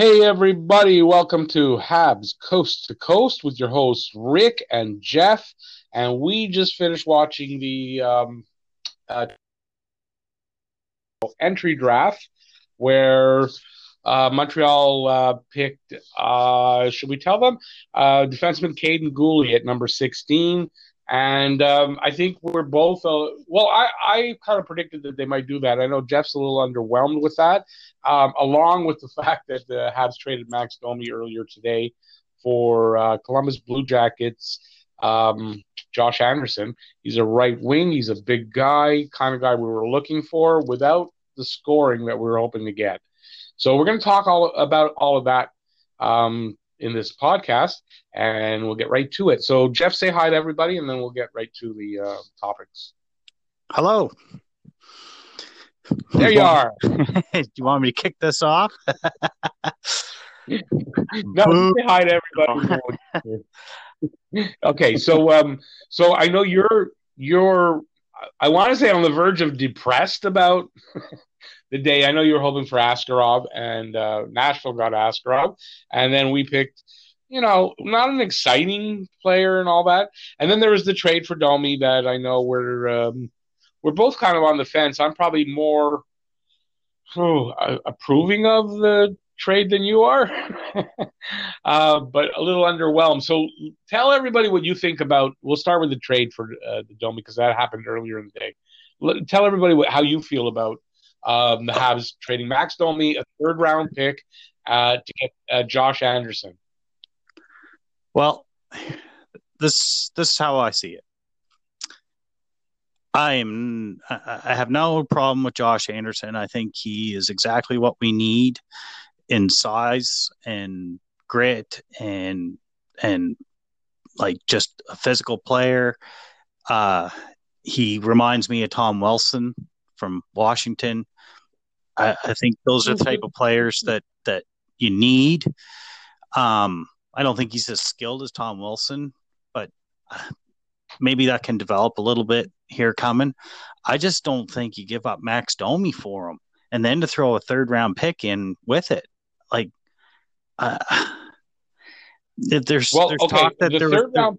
Hey, everybody, welcome to Habs Coast to Coast with your hosts, Rick and Jeff. And we just finished watching the um, uh, entry draft where uh, Montreal uh, picked, uh, should we tell them? Uh, defenseman Kaiden Guhle at number 16. And um, I think we're both, uh, well, I, I kind of predicted that they might do that. I know Jeff's a little underwhelmed with that, um, along with the fact that the Habs traded Max Domi earlier today for uh, Columbus Blue Jackets. Um, Josh Anderson. He's a right wing. He's a big guy, kind of guy we were looking for without the scoring that we were hoping to get. So we're going to talk all about all of that um, in this podcast, and we'll get right to it. So, Jeff, say hi to everybody, and then we'll get right to the uh, topics. Hello. There you are. Do you want me to kick this off? no, say hi to everybody. okay, so um, so I know you're you're I want to say on the verge of depressed about the day. I know you were hoping for Askarov, and uh, Nashville got Askarov, and then we picked, you know, not an exciting player and all that. And then there was the trade for Domi that I know we're um, we're both kind of on the fence. I'm probably more approving of the trade than you are, uh, but a little underwhelmed. So tell everybody what you think about. We'll start with the trade for uh, the Domi because that happened earlier in the day. Tell everybody what, how you feel about um, the Habs trading Max Domi, a third round pick, uh, to get uh, Josh Anderson. Well, this this is how I see it. I am I have no problem with Josh Anderson. I think he is exactly what we need in size and grit and and like just a physical player. Uh, he reminds me of Tom Wilson from Washington. I, I think those are the type of players that that you need. Um, I don't think he's as skilled as Tom Wilson, but maybe that can develop a little bit here coming. I just don't think you give up Max Domi for him, and then to throw a third round pick in with it, like. Uh, there's well, there's okay. talk that the there, was, round...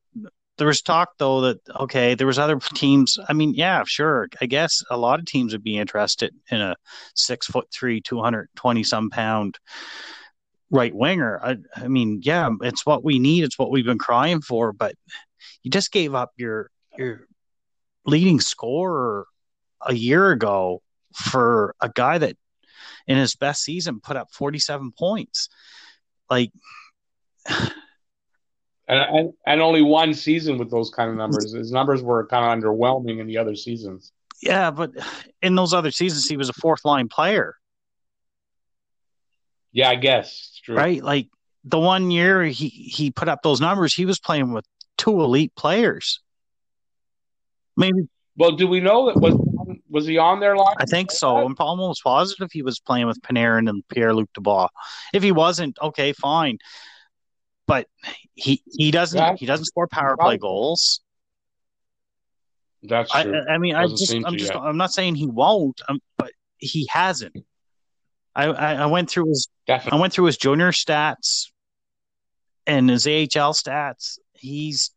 there, was talk though that okay, there was other teams. I mean, yeah, sure. I guess a lot of teams would be interested in a six foot three, two hundred twenty some pound right winger. I, I mean, yeah, it's what we need. It's what we've been crying for. But you just gave up your your leading scorer a year ago for a guy that in his best season put up 47 points. Like and, and only one season with those kind of numbers. His numbers were kind of underwhelming in the other seasons. Yeah, but in those other seasons, he was a fourth line player. Yeah, I guess right. Like the one year he he put up those numbers, he was playing with two elite players. Maybe. Well, do we know that was was he on their line? I think so. I'm almost positive he was playing with Panarin and Pierre Luc Dubois. If he wasn't, okay, fine but he he doesn't he doesn't score power play goals. That's true. I, I mean, Doesn't I just I'm just yet. I'm not saying he won't, um, but he hasn't. I, I, I went through his Definitely. I went through his junior stats and his AHL stats. He's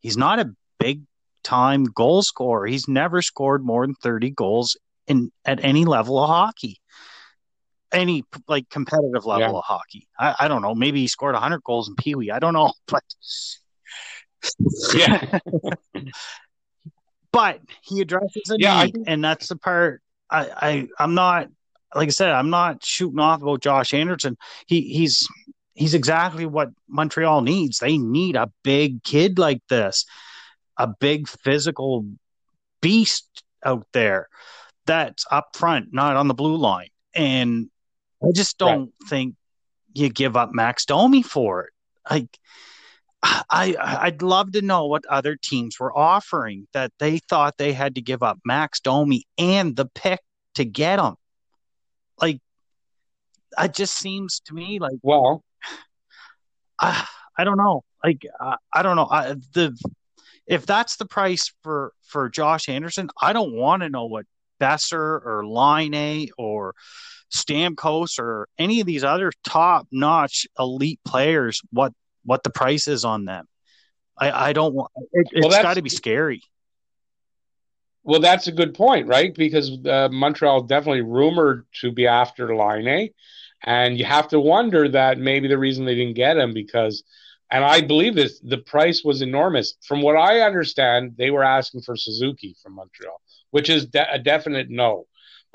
he's not a big time goal scorer. He's never scored more than 30 goals in at any level of hockey any like competitive level yeah. of hockey. I, I, don't know. Maybe he scored 100 goals in Pee Wee. I don't know, but yeah. but he addresses a yeah, need, and that's the part I, I I'm not like I said. I'm not shooting off about Josh Anderson. He he's he's exactly what Montreal needs. They need a big kid like this, a big physical beast out there that's up front, not on the blue line. And I just don't right. think you give up Max Domi for it. Like, I I'd love to know what other teams were offering that they thought they had to give up Max Domi and the pick to get him. Like, it just seems to me like well, I I don't know. Like uh, I don't know. I, the if that's the price for for Josh Anderson, I don't want to know what Boeser or Laine or Stamkos or any of these other top notch elite players what what the price is on them. I, I don't want it, has well, got to be scary. Well, that's a good point, right? Because uh, Montreal definitely rumored to be after Laine, and you have to wonder that maybe the reason they didn't get him because, and I believe this, the price was enormous. From what I understand, they were asking for Suzuki from Montreal, which is de- a definite no.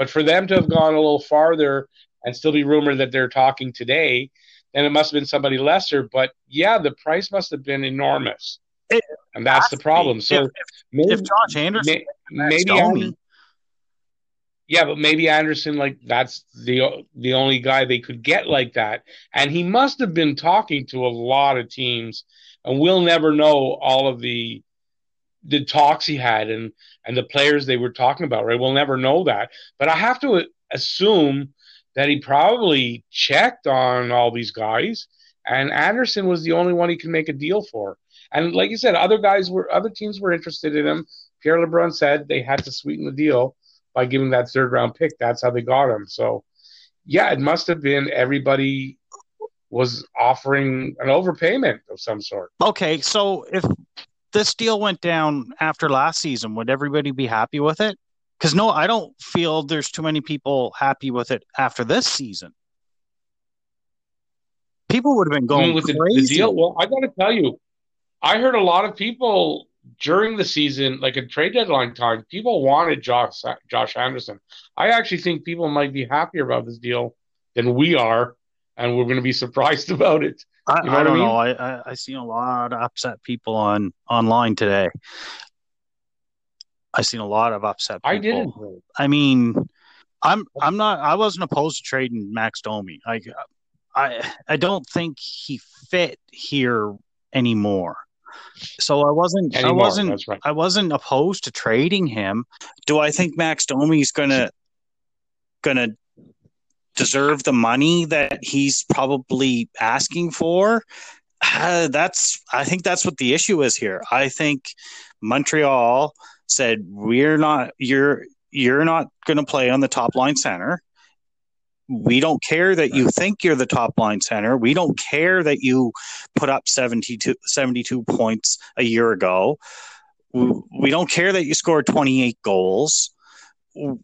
But for them to have gone a little farther and still be rumored that they're talking today, then it must have been somebody lesser. But yeah, the price must have been enormous. It, and that's the problem. So if, if, maybe, if Josh Anderson, may, maybe yeah, but maybe Anderson, like that's the the only guy they could get like that, and he must have been talking to a lot of teams, and we'll never know all of the the talks he had and and the players they were talking about, right? We'll never know that. But I have to assume that he probably checked on all these guys, and Anderson was the only one he could make a deal for. And like you said, other guys were other teams were interested in him. Pierre LeBrun said they had to sweeten the deal by giving that third round pick. That's how they got him. So yeah, it must have been everybody was offering an overpayment of some sort. Okay, so if this deal went down after last season, would everybody be happy with it? Because no, I don't feel there's too many people happy with it after this season. People would have been going I mean, with crazy. The, the deal. Well, I got to tell you, I heard a lot of people during the season, like a trade deadline time, people wanted Josh Josh Anderson. I actually think people might be happier about this deal than we are, and we're going to be surprised about it. I, you know I don't mean? know. I, I I seen a lot of upset people on online today. I seen a lot of upset. People. I didn't. I mean, I'm I'm not. I wasn't opposed to trading Max Domi. I I I don't think he fit here anymore. So I wasn't anymore, I wasn't right. I wasn't opposed to trading him. Do I think Max Domi's gonna gonna deserve the money that he's probably asking for. Uh, that's I think that's what the issue is here. I think Montreal said we're not you're you're not going to play on the top line center. We don't care that you think you're the top line center. We don't care that you put up 72, 72 points a year ago. We don't care that you scored 28 goals.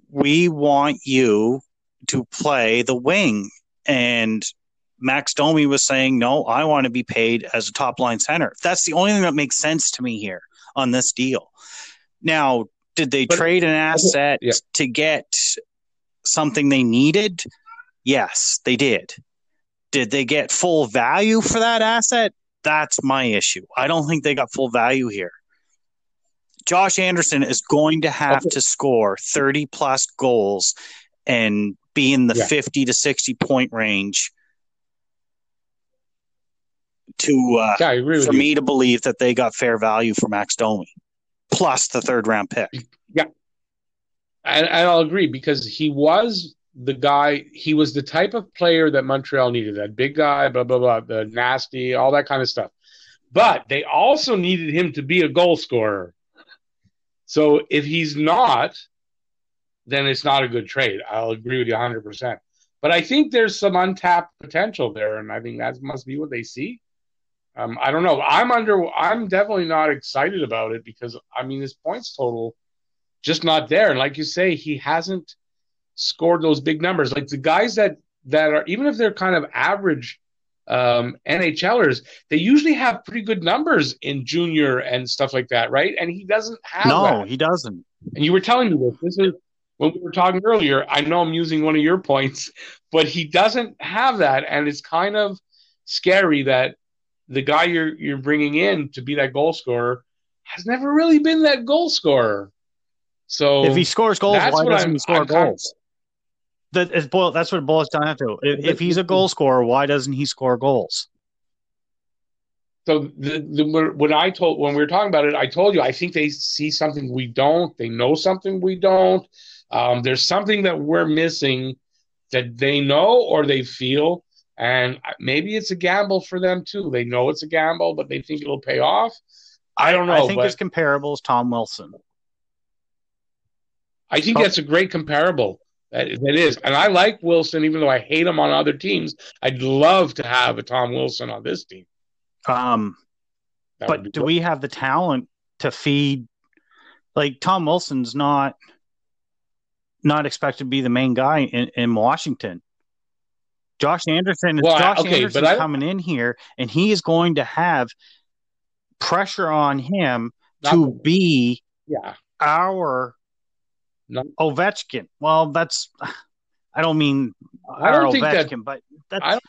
We want you to play the wing. And Max Domi was saying, no, I want to be paid as a top line center. That's the only thing that makes sense to me here on this deal. Now, did they but, trade an asset yeah. to get something they needed? Yes, they did. Did they get full value for that asset? That's my issue. I don't think they got full value here. Josh Anderson is going to have to score 30 plus goals and be in the yeah. 50 to 60 point range to uh, yeah, for me to believe that they got fair value for Max Domi plus the third round pick. Yeah. And, and I'll agree because he was the guy, he was the type of player that Montreal needed that big guy, blah, blah, blah, the nasty, all that kind of stuff. But they also needed him to be a goal scorer. So if he's not, then it's not a good trade. I'll agree with you 100%. But I think there's some untapped potential there, and I think that must be what they see. Um, I don't know. I'm under. I'm definitely not excited about it because I mean his points total just not there, and like you say, he hasn't scored those big numbers. Like the guys that that are even if they're kind of average um, NHLers, they usually have pretty good numbers in junior and stuff like that, right? And he doesn't have. No, that. he doesn't. And you were telling me this. This is when we were talking earlier, I know I'm using one of your points, but he doesn't have that, and it's kind of scary that the guy you're you're bringing in to be that goal scorer has never really been that goal scorer. So if he scores goals, why doesn't I'm, he score I'm goals? That is boil. That's what it boils down to. If, if he's a goal scorer, why doesn't he score goals? So the, the, when I told when we were talking about it, I told you I think they see something we don't. They know something we don't. Um, there's something that we're missing that they know or they feel, and maybe it's a gamble for them too. They know it's a gamble, but they think it'll pay off. I don't know. I think but... it's comparable as Tom Wilson. I think oh. that's a great comparable. That, that is, and I like Wilson, even though I hate him on other teams. I'd love to have a Tom Wilson on this team. Um, but do good. we have the talent to feed? Like Tom Wilson's not not expected to be the main guy in, in Washington. Josh Anderson, well, Josh okay, Anderson's coming in here, and he is going to have pressure on him not, to be yeah. our no. Ovechkin. Well, that's I don't mean I don't think Ovechkin, that, but that's I don't,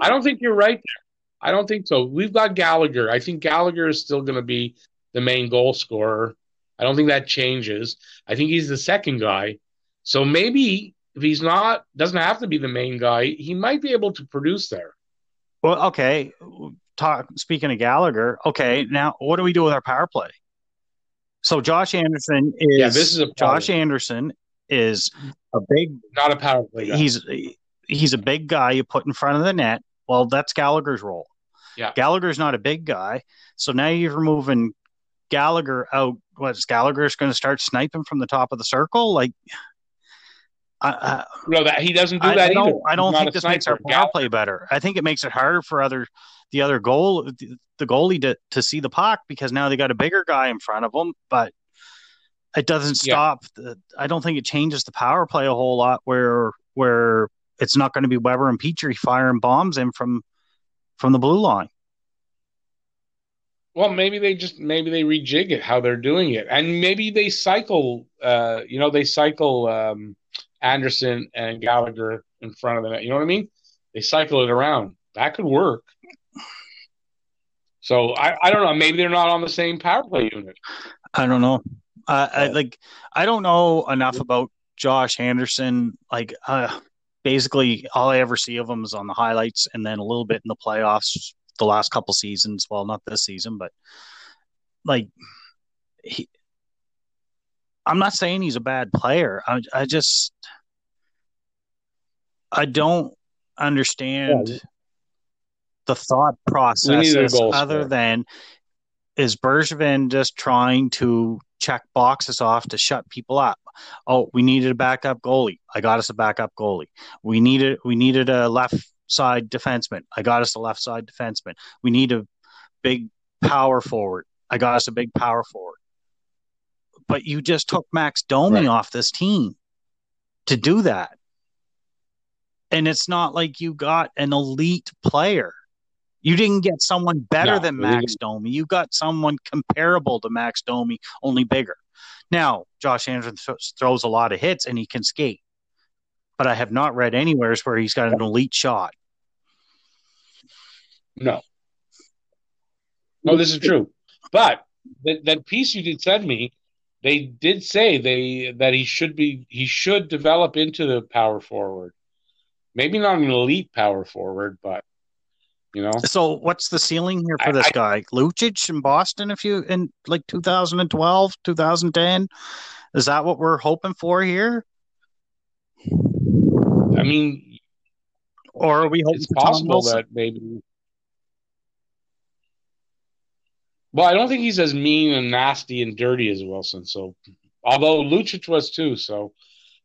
I don't think you're right there. I don't think so. We've got Gallagher. I think Gallagher is still going to be the main goal scorer. I don't think that changes. I think he's the second guy. So maybe if he's not, doesn't have to be the main guy, he might be able to produce there. Well, okay. Talk speaking of Gallagher. Okay, now what do we do with our power play? So Josh Anderson is yeah. This is a Josh Anderson is a big not a power play. Guy. He's he's a big guy you put in front of the net. Well, that's Gallagher's role. Yeah, Gallagher's not a big guy, so now you're removing Gallagher oh, out. What's Gallagher's going to start sniping from the top of the circle? Like, I, no, that he doesn't do I, that I don't, either. I don't think this makes our power play better. I think it makes it harder for other the other goal the goalie to to see the puck because now they got a bigger guy in front of them, but it doesn't stop. Yeah. The, I don't think it changes the power play a whole lot. Where where it's not going to be Weber and Petry firing bombs in from from the blue line. Well, maybe they just maybe they rejig it how they're doing it, and maybe they cycle. Uh, you know, they cycle um, Anderson and Gallagher in front of the net. You know what I mean? They cycle it around. That could work. So I, I don't know. Maybe they're not on the same power play unit. I don't know. Uh, I like I don't know enough about Josh Anderson. Like uh, basically, all I ever see of him is on the highlights, and then a little bit in the playoffs the last couple seasons. Well, not this season, but like he. I'm not saying he's a bad player. I, I just I don't understand yeah. the thought process other than, is Bergevin just trying to check boxes off to shut people up. Oh, we needed a backup goalie. I got us a backup goalie. We needed we needed a left side defenseman. I got us a left side defenseman. We need a big power forward. I got us a big power forward. But you just took Max Domi right. off this team to do that. And it's not like you got an elite player. You didn't get someone better no, than Max Domi. You got someone comparable to Max Domi, only bigger. Now, Josh Anderson th- throws a lot of hits and he can skate, but I have not read anywhere where he's got an elite shot. No. No, this is true. But that, that piece you did send me, they did say they that he should be he should develop into the power forward. Maybe not an elite power forward, but you know. So what's the ceiling here for I, this I, guy? Lucic in Boston if you in like 2012, 2010? Is that what we're hoping for here? I mean, or are we hoping it's possible that maybe Well, I don't think he's as mean and nasty and dirty as Wilson. So, although Lucic was too. So,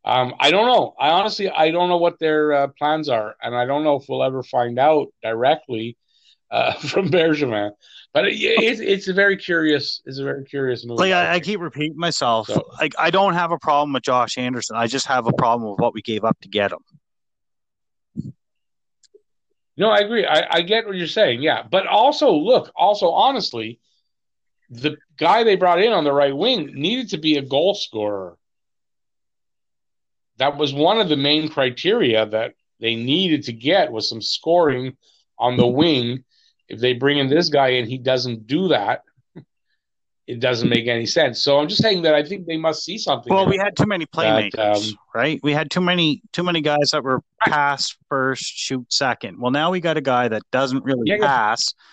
um, I don't know. I honestly, I don't know what their uh, plans are, and I don't know if we'll ever find out directly uh, from Bergevin. But it, it's it's a very curious. It's a very curious move. Like I, I keep repeating myself. So, like I don't have a problem with Josh Anderson. I just have a problem with what we gave up to get him. No, I agree. I, I get what you're saying. Yeah, but also look. Also, honestly, the guy they brought in on the right wing needed to be a goal scorer. That was one of the main criteria that they needed to get was some scoring on the wing. If they bring in this guy and he doesn't do that, it doesn't make any sense. So I'm just saying that I think they must see something. Well, we had too many playmakers, that, um, right? We had too many too many guys that were pass first, shoot second. Well, now we got a guy that doesn't really yeah, pass. Yeah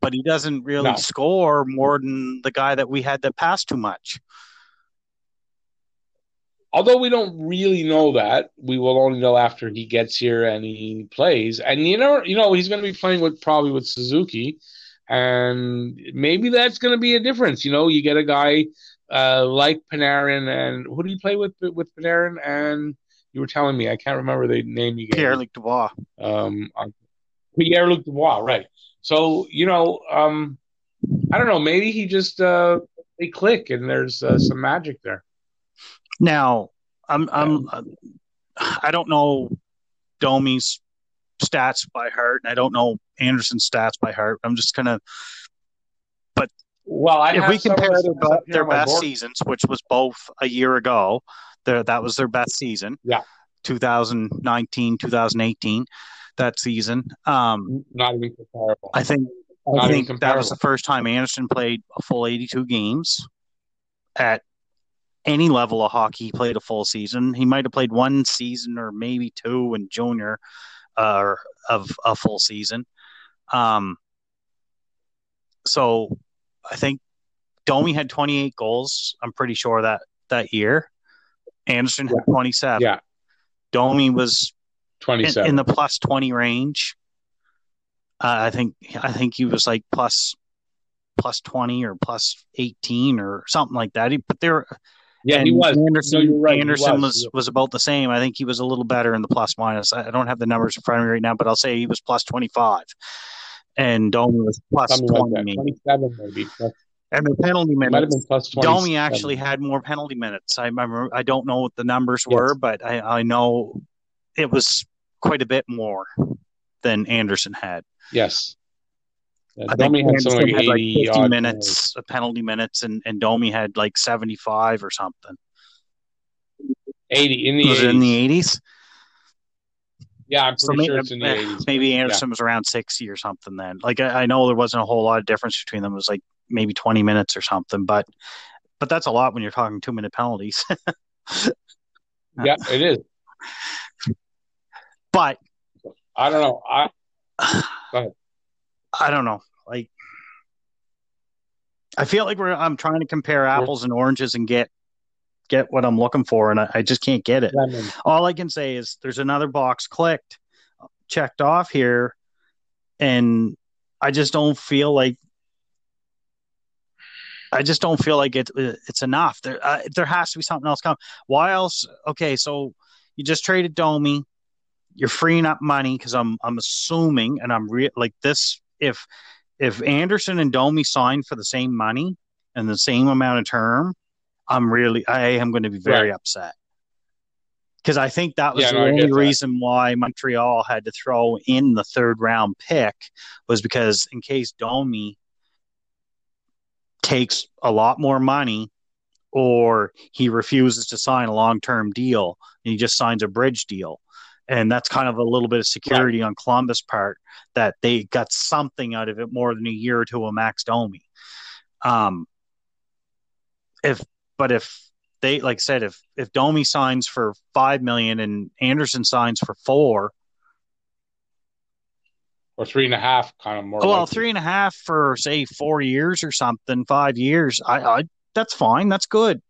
but he doesn't really no. score more than the guy that we had that passed too much. Although we don't really know that, we will only know after he gets here and he plays. And you know, you know, he's going to be playing with probably with Suzuki, and maybe that's going to be a difference. You know, you get a guy uh, like Panarin and who do you play with with Panarin? And you were telling me I can't remember the name you gave. Pierre Luc Dubois. Um, Pierre Luc Dubois, right? So you know, um, I don't know. Maybe he just uh, they click and there's uh, some magic there. Now, I'm I'm I don't know Domi's stats by heart, and I don't know Anderson's stats by heart. I'm just gonna. But well, I if we compare their, their best seasons, which was both a year ago, there that was their best season. Yeah. 2019, 2018, that season. Um, Not even comparable. I think. I think that was the first time Anderson played a full 82 games at any level of hockey. He played a full season. He might have played one season or maybe two in junior uh, of a full season. Um, so I think Domi had 28 goals. I'm pretty sure that that year. Anderson had 27. Yeah. Domi was 27 in, in the plus 20 range. Uh, I think I think he was like plus plus 20 or plus 18 or something like that. He, but there yeah, and he was. Anderson, no, right. Anderson was. was. was about the same. I think he was a little better in the plus minus. I don't have the numbers in front of me right now, but I'll say he was plus twenty five, and Domi was plus Something twenty. Like Twenty seven maybe. And the penalty minutes. Plus Domi actually had more penalty minutes. I remember. I don't know what the numbers were, yes. but I, I know it was quite a bit more than Anderson had. Yes. I think Domi had, like had like 50 minutes of uh, penalty minutes, and, and Domi had like 75 or something. 80 in the was 80s. in the 80s? Yeah, I'm pretty so maybe, sure it's in the eh, 80s. Maybe Anderson yeah. was around 60 or something then. Like I, I, know there wasn't a whole lot of difference between them. It was like maybe 20 minutes or something, but but that's a lot when you're talking two minute penalties. yeah, it is. But I don't know. I I don't know. Like, I feel like we're. I'm trying to compare apples and oranges and get get what I'm looking for, and I, I just can't get it. All I can say is there's another box clicked, checked off here, and I just don't feel like. I just don't feel like it. It's enough. There, uh, there has to be something else coming. Why else? Okay, so you just traded Domi. You're freeing up money because I'm. I'm assuming, and I'm re- like this if if Anderson and Domi sign for the same money and the same amount of term, I'm really I am going to be very right. upset because I think that was yeah, the no, only reason why Montreal had to throw in the third round pick was because in case Domi takes a lot more money or he refuses to sign a long term deal and he just signs a bridge deal and that's kind of a little bit of security right. on Columbus part that they got something out of it more than a year or two of Max Domi. Um, if but if they like I said if if Domi signs for five million and Anderson signs for four. Or three and a half, kind of more. Well, likely. three and a half for say four years or something, five years. I, I that's fine, that's good.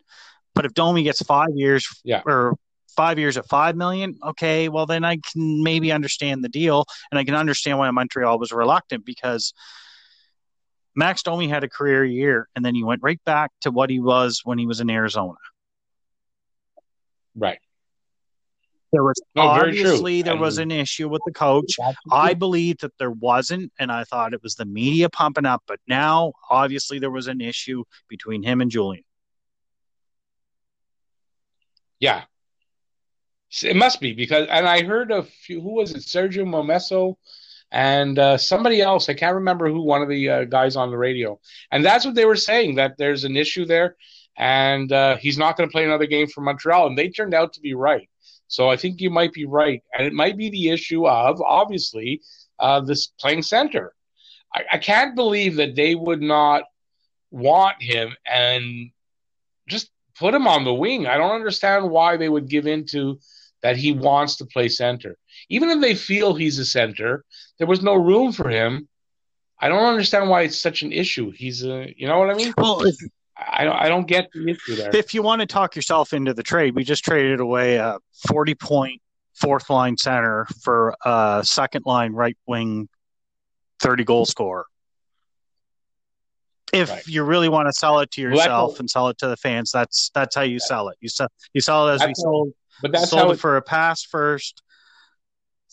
But if Domi gets five years, yeah. or five years at five million, okay, well then I can maybe understand the deal, and I can understand why Montreal was reluctant because Max Domi had a career year, and then he went right back to what he was when he was in Arizona. Right. There was no, obviously there was an issue with the coach. I believe that there wasn't, and I thought it was the media pumping up. But now, obviously, there was an issue between him and Julien. Yeah, it must be because, and I heard a few. Who was it? Sergio Momesso and uh, somebody else. I can't remember who. One of the uh, guys on the radio, and that's what they were saying that there's an issue there, and uh, he's not going to play another game for Montreal, and they turned out to be right. So I think you might be right, and it might be the issue of obviously uh, this playing center. I, I can't believe that they would not want him and just put him on the wing. I don't understand why they would give into that he wants to play center. Even if they feel he's a center, there was no room for him. I don't understand why it's such an issue. He's a, you know what I mean? Well, if, I don't, I don't get the issue there. If you want to talk yourself into the trade, we just traded away a 40 point fourth line center for a second line right wing 30 goal scorer. if Right. you really want to sell it to yourself how- and sell it to the fans, that's that's how you sell it. You sell you sell it as we sold But that's sold how it for a pass first,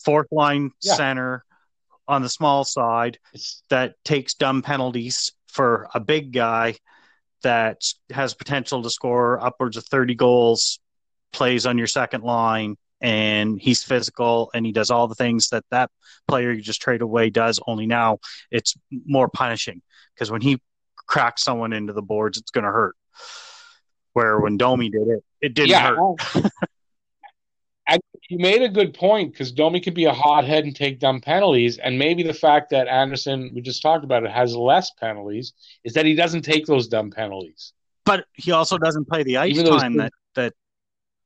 fourth line Yeah. center on the small side that takes dumb penalties for a big guy that has potential to score upwards of 30 goals, plays on your second line, and he's physical and he does all the things that that player you just trade away does. Only now it's more punishing because when he cracks someone into the boards, it's going to hurt. Where when Domi did it, it didn't yeah. hurt. I, you made a good point because Domi could be a hothead and take dumb penalties, and maybe the fact that Anderson, we just talked about it, has less penalties is that he doesn't take those dumb penalties. But he also doesn't play the ice Even time good. that that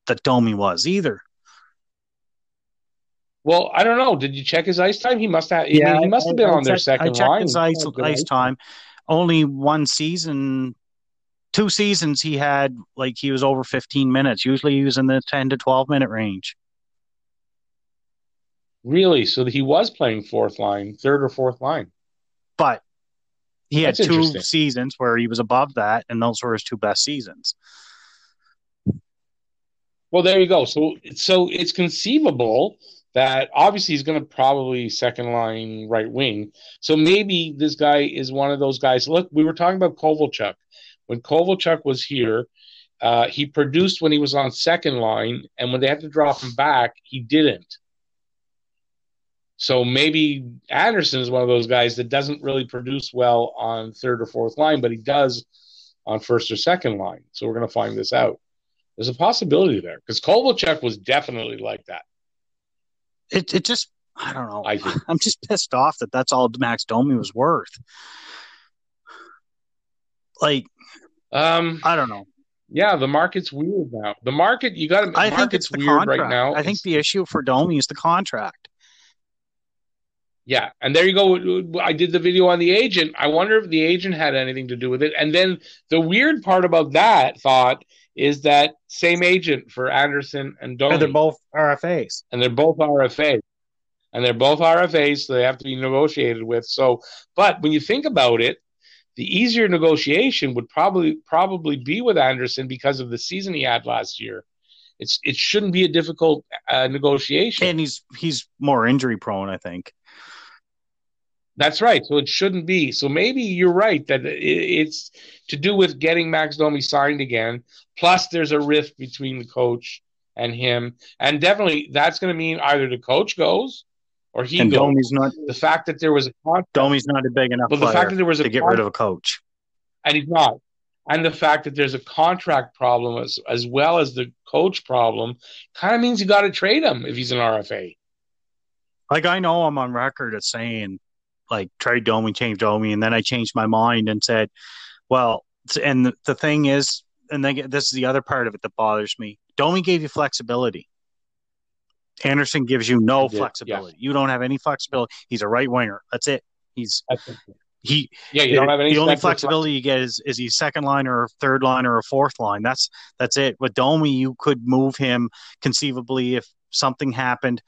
that Domi was either. Well, I don't know. Did you check his ice time? He must have. Yeah, he must have been I on their checked- second I checked line. his ice, got ice time. Only one season, two seasons he had like he was over 15 minutes. Usually he was in the 10 to 12 minute range. Really? So he was playing fourth line, third or fourth line. But he had two seasons where he was above that, and those were his two best seasons. Well, there you go. So, so it's conceivable that obviously he's going to probably second line right wing. So maybe this guy is one of those guys. Look, we were talking about Kovalchuk. When Kovalchuk was here, uh, he produced when he was on second line, and when they had to drop him back, he didn't. So maybe Anderson is one of those guys that doesn't really produce well on third or fourth line, but he does on first or second line. So we're going to find this out. There's a possibility there because Kovalchuk was definitely like that. It it just I don't know. I think. I'm just pissed off that that's all Max Domi was worth. Like Um, I don't know. yeah, the market's weird now. The market, you got to. I think it's the weird contract. right now. I think It's- the issue for Domi is the contract. Yeah, and there you go. I did the video on the agent. I wonder if the agent had anything to do with it. And then the weird part about that thought is that same agent for Anderson and Domi, And they're both RFAs. and they're both RFAs. and they're both RFAs, so they have to be negotiated with. So, but when you think about it, the easier negotiation would probably probably be with Anderson because of the season he had last year. It's it shouldn't be a difficult uh, negotiation. And he's he's more injury prone, I think. That's right. So it shouldn't be. So maybe you're right that it's to do with getting Max Domi signed again. Plus, there's a rift between the coach and him, and definitely that's going to mean either the coach goes or he and. Domi's not the fact that there was a contract, Domi's not a big enough but the fact that there was a to get rid of a coach. and he's not, and the fact that there's a contract problem as as well as the coach problem, kind of means you got to trade him if he's an RFA. Like I know I'm on record as saying like trade Domi, change Domi, and then I changed my mind and said, well, and the, the thing is, and then this is the other part of it that bothers me. Domi gave you flexibility. Anderson gives you no did, flexibility. You don't have any flexibility. He's a right winger. That's it. He's he. Yeah, you don't have any the only sense of flex- flexibility you get is is he second line or third line or a fourth line. That's that's it. With Domi, you could move him conceivably if something happened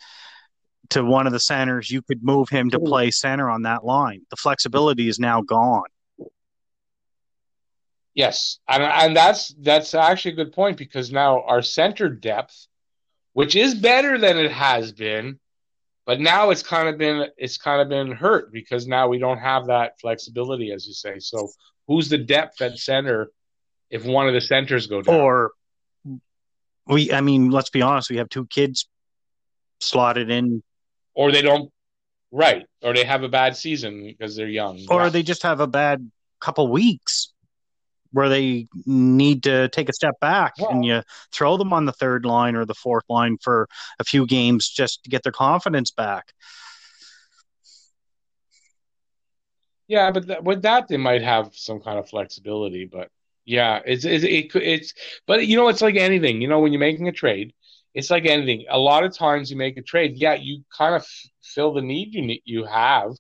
to one of the centers. You could move him to hmm. play center on that line. The flexibility is now gone. Yes, and and that's that's actually a good point because now our center depth, which is better than it has been, but now it's kind of been it's kind of been hurt because now we don't have that flexibility, as you say. So who's the depth at center if one of the centers go down? Or we, I mean, let's be honest. We have two kids slotted in, or they don't, right? Or they have a bad season because they're young, or Yeah. they just have a bad couple weeks where they need to take a step back Well- and you throw them on the third line or the fourth line for a few games just to get their confidence back. Yeah, but th- with that they might have some kind of flexibility. But yeah, it's it's it, could- it's but you know it's like anything. You know when you're making a trade, it's like anything. A lot of times you make a trade, yeah, you kind of f- fill the need you need, you have,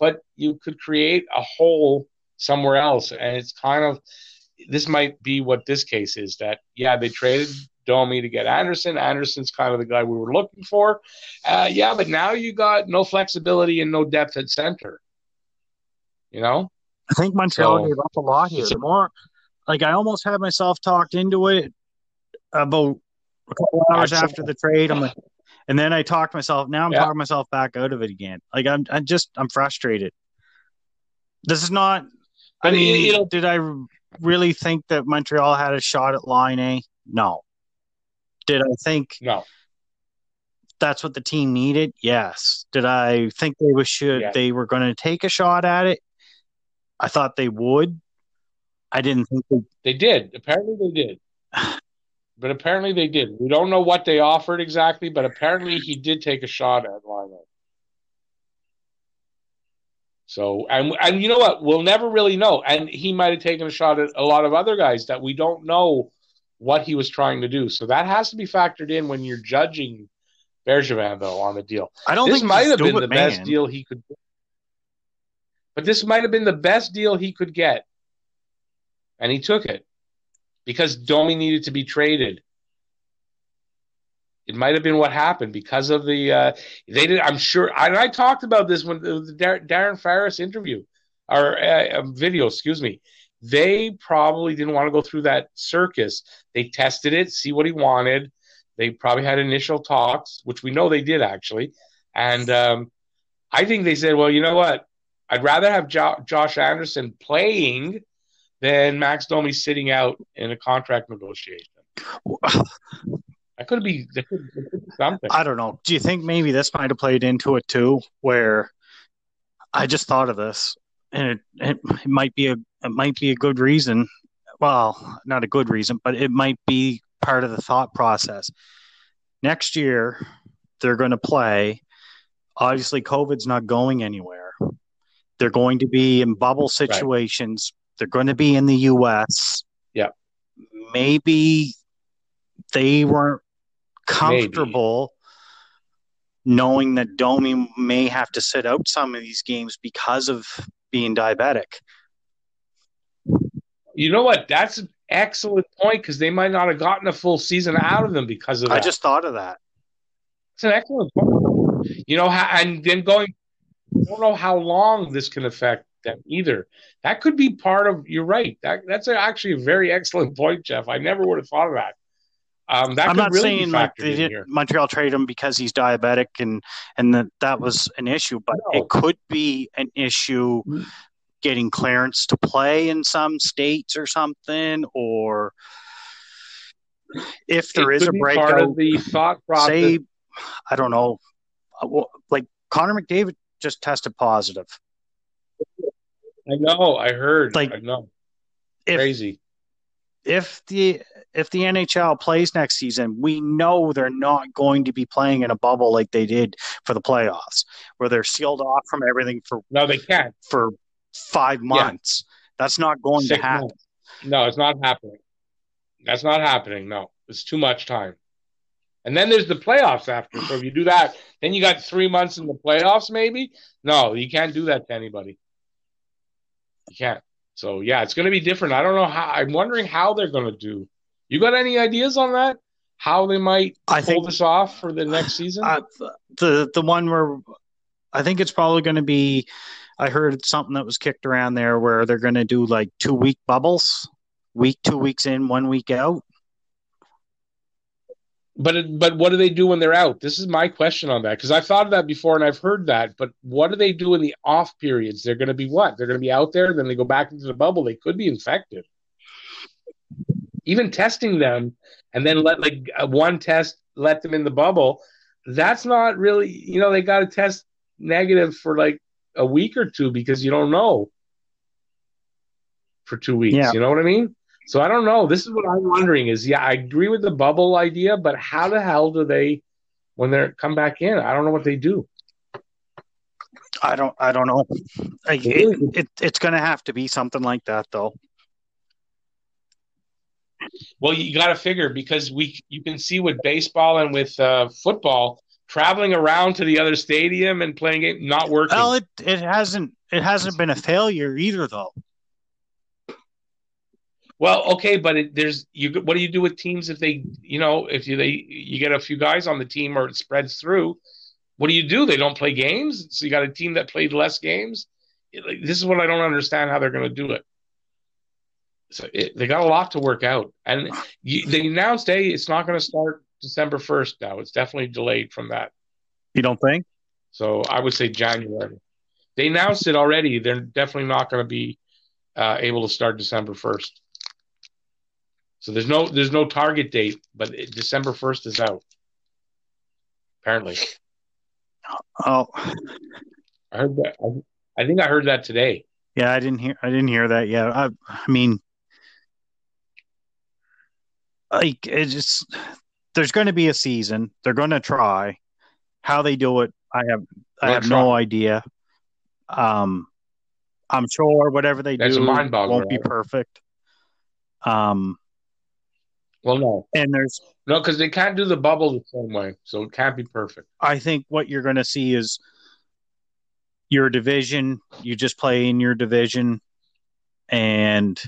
but you could create a hole somewhere else, and it's kind of this might be what this case is. That yeah, they traded. Domi to get Anderson. Anderson's kind of the guy we were looking for. Uh, yeah, but now you got no flexibility and no depth at center. You know? I think Montreal so, gave up a lot here. The more, like, I almost had myself talked into it about a couple hours after the trade. I'm like, and then I talked myself. Now I'm yeah. talking myself back out of it again. Like I'm, I'm just, I'm frustrated. This is not. I mean, you know, did I really think that Montreal had a shot at Laine? No. Did I think? No. That's what the team needed. Yes. Did I think they was should yeah. they were going to take a shot at it? I thought they would. I didn't think they, they did. Apparently, they did. but apparently, they did. We don't know what they offered exactly, but apparently, he did take a shot at Lionel. So, and and you know what? We'll never really know. And he might have taken a shot at a lot of other guys that we don't know what he was trying to do. So that has to be factored in when you're judging Bergevin, though, on the deal. I don't this think might have been the man. best deal he could. But this might have been the best deal he could get, and he took it because Domi needed to be traded. It might have been what happened because of the uh, they did. I'm sure. And I talked about this when the Darren Ferris interview or uh, video. Excuse me. They probably didn't want to go through that circus. They tested it, see what he wanted. They probably had initial talks, which we know they did actually. And um, I think they said, well, you know what? I'd rather have jo- Josh Anderson playing than Max Domi sitting out in a contract negotiation. That could be, that could, be something. I don't know. Do you think maybe this might have played into it too, where I just thought of this, and it, it, it might be a it might be a good reason. Well, not a good reason, but it might be part of the thought process. Next year, they're going to play. Obviously, COVID's not going anywhere. They're going to be in bubble situations. Right. They're going to be in the U.S. Yeah. Maybe they weren't comfortable Maybe. knowing that Domi may have to sit out some of these games because of being diabetic. You know what? That's an excellent point because they might not have gotten a full season out of them because of that. I just thought of that. It's an excellent point. You know, and then going, I don't know how long this can affect them either. That could be part of. You're right. That that's actually a very excellent point, Jeff. I never would have thought of that. Um, that I'm not really saying like they did Montreal traded him because he's diabetic and and that that was an issue, but no. it could be an issue mm. getting clearance to play in some states or something, or if there it is a breakout, part of the thought process. Say, I don't know, uh, like Connor McDavid just tested positive. I know. I heard. Like, I know. If, Crazy if the if the NHL plays next season, we know they're not going to be playing in a bubble like they did for the playoffs, where they're sealed off from everything for no, they can't for five months. Yeah. That's not going Six to happen. Months. No, it's not happening. That's not happening. No, it's too much time. And then there's the playoffs after. So if you do that, then you got three months in the playoffs, maybe. No, you can't do that to anybody. You can't. So yeah, it's going to be different. I don't know how. I'm wondering how they're going to do. You got any ideas on that? How they might I pull think, this off for the next season? Uh, the the one where I think it's probably going to be. I heard something that was kicked around there where they're going to do like two week bubbles, week two weeks in, one week out. But but what do they do when they're out? This is my question on that because I've thought of that before and I've heard that. But what do they do in the off periods? They're going to be what? They're going to be out there, then they go back into the bubble. They could be infected. Even testing them and then let like uh, one test let them in the bubble. That's not really you know they got to test negative for like a week or two because you don't know for two weeks. Yeah. You know what I mean? So I don't know. This is what I'm wondering is yeah, I agree with the bubble idea, but how the hell do they when they come back in? I don't know what they do. I don't I don't know. Like, it, it, it's going to have to be something like that though. Well, you got to figure because we you can see with baseball and with uh, football traveling around to the other stadium and playing it not working. Well, it it hasn't it hasn't been a failure either though. Well, okay, but it, there's you. What do you do with teams if they, you know, if you they you get a few guys on the team or it spreads through? What do you do? They don't play games, so you got a team that played less games. like, this is what I don't understand how they're going to do it. So it, they got a lot to work out, and you, they announced, hey, it's not going to start December first. Now it's definitely delayed from that. You don't think? So I would say January. They announced it already. They're definitely not going to be uh, able to start December first. So there's no there's no target date, but it, December first is out. Apparently, Oh, I heard that. I, I think I heard that today. yeah. I didn't hear. I didn't hear that yet. I, I mean, like it just there's going to be a season. They're going to try. How they do it, I have I have no idea. Um, I'm sure whatever they That's do won't be perfect. Um, Well, no, and there's no, because they can't do the bubble the same way, so it can't be perfect. I think what you're going to see is your division. You just play in your division, and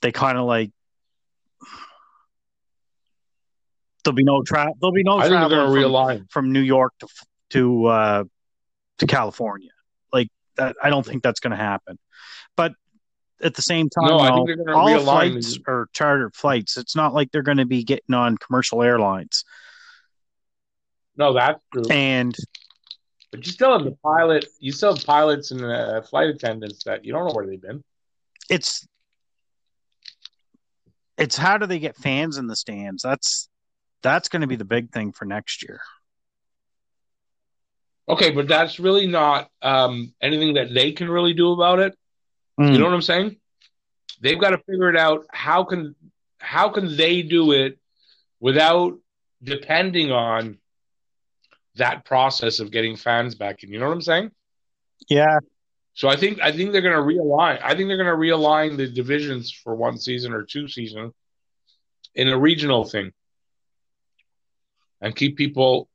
they kind of like there'll be no tra- there'll be no I travel from, from New York to to uh, to California. Like that, I don't think that's going to happen. At the same time, No, I though, think they're going to all realign. flights the- are chartered flights. It's not like they're going to be getting on commercial airlines. No, that's true. And But you still have the pilot. You still have pilots and uh, flight attendants that you don't know where they've been. it's it's how do they get fans in the stands? That's that's going to be the big thing for next year. Okay, but that's really not um, anything that they can really do about it. Hmm. You know what I'm saying? They've got to figure it out. How can how can they do it without depending on that process of getting fans back in? You know what I'm saying? Yeah, So I think I think they're going to realign. I think they're going to realign the divisions for one season or two season in a regional thing, and keep people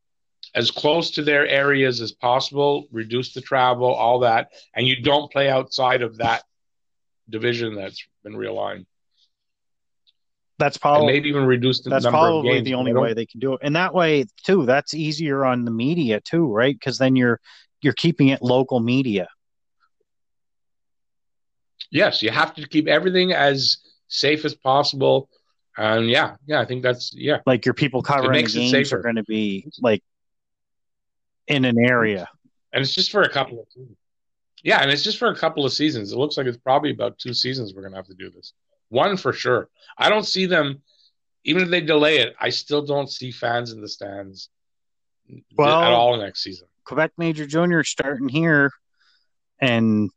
as close to their areas as possible. Reduce the travel, all that, and you don't play outside of that division that's been realigned, that's and probably maybe even reduce the that's number of probably the only way they can do it. And that way too, that's easier on the media too, right? Because then you're you're keeping it local media. Yes, you have to keep everything as safe as possible. And yeah, yeah, I think that's yeah. Like your people covering the makes it games safer. are going to be like in an area. And it's just for a couple of seasons. Yeah, and it's just for a couple of seasons. It looks like it's probably about two seasons we're going to have to do this. One for sure. I don't see them, even if they delay it, I still don't see fans in the stands Well- at all next season. Quebec Major Junior starting here, and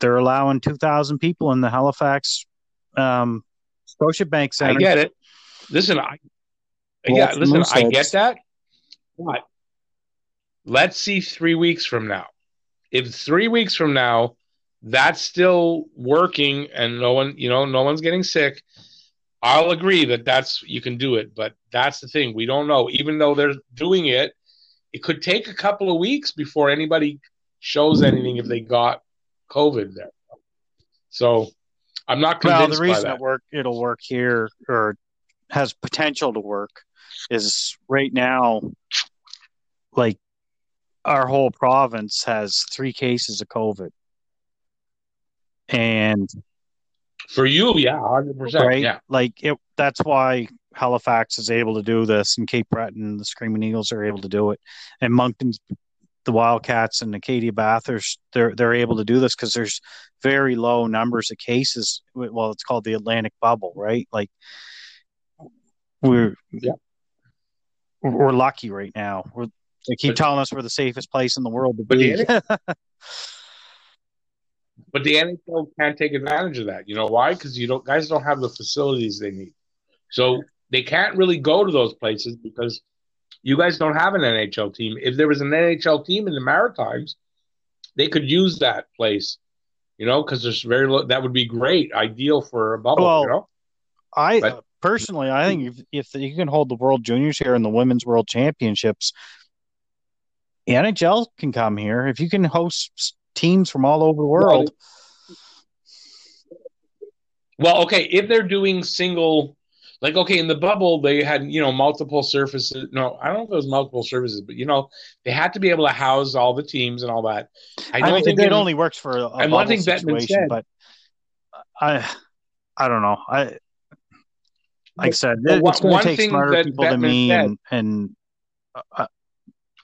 they're allowing two thousand people in the Halifax um, Scotiabank Center. I get it. Listen, I, Well, yeah, listen, I get that. But let's see three weeks from now. If three weeks from now that's still working and no one, you know, no one's getting sick, I'll agree that that's you can do it. But that's the thing, we don't know. Even though they're doing it, it could take a couple of weeks before anybody shows anything if they got COVID there. So I'm not Well, convinced the reason it work it'll work here or has potential to work is right now, like our whole province has three cases of COVID, and For you, yeah, hundred percent. right, Yeah. like it. That's why Halifax is able to do this, and Cape Breton, the Screaming Eagles are able to do it, and Moncton's, the Wildcats, and Acadia Bathurst, they're they're able to do this because there's very low numbers of cases. Well, it's called the Atlantic bubble, right? Like we're Yeah. we're lucky right now. We're they keep But- telling us we're the safest place in the world to But be. the But the NHL can't take advantage of that. You know why? Because you don't guys don't have the facilities they need. So they can't really go to those places because you guys don't have an NHL team. If there was an NHL team in the Maritimes, they could use that place. You know, because there's very low, that would be great, ideal for a bubble. Well, you know, I But- uh, personally, I think if, if you can hold the World Juniors here and the Women's World Championships, the NHL can come here. If you can host teams from all over the world, Well, okay, if they're doing single, like okay, in the bubble they had you know multiple surfaces. No, I don't know if it was multiple surfaces, but you know they had to be able to house all the teams and all that. I don't I mean, think it, it only works for a, and one situation, said, but I I don't know. I like I said, it, it's going to take smarter people than me said, and and uh,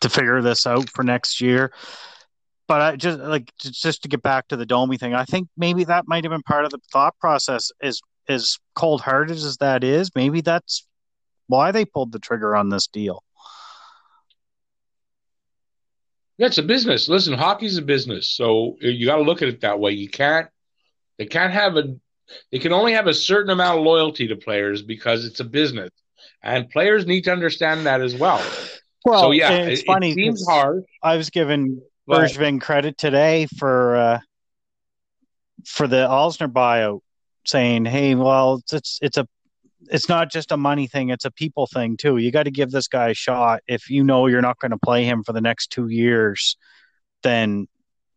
to figure this out for next year. But I just like just to get back to the Domi thing, I think maybe that might have been part of the thought process. Is as cold hearted as that is, maybe that's why they pulled the trigger on this deal. Yeah, it's a business. Listen, hockey's a business, so you got to look at it that way. You can't. They can't have a. They can only have a certain amount of loyalty to players because it's a business, and players need to understand that as well. Well, so yeah, it's it, funny. It seems hard. I was given Bergevin credit today for uh, for the Alzner buyout, saying, "Hey, well, it's it's a it's not just a money thing; it's a people thing too. You got to give this guy a shot. If you know you're not going to play him for the next two years, then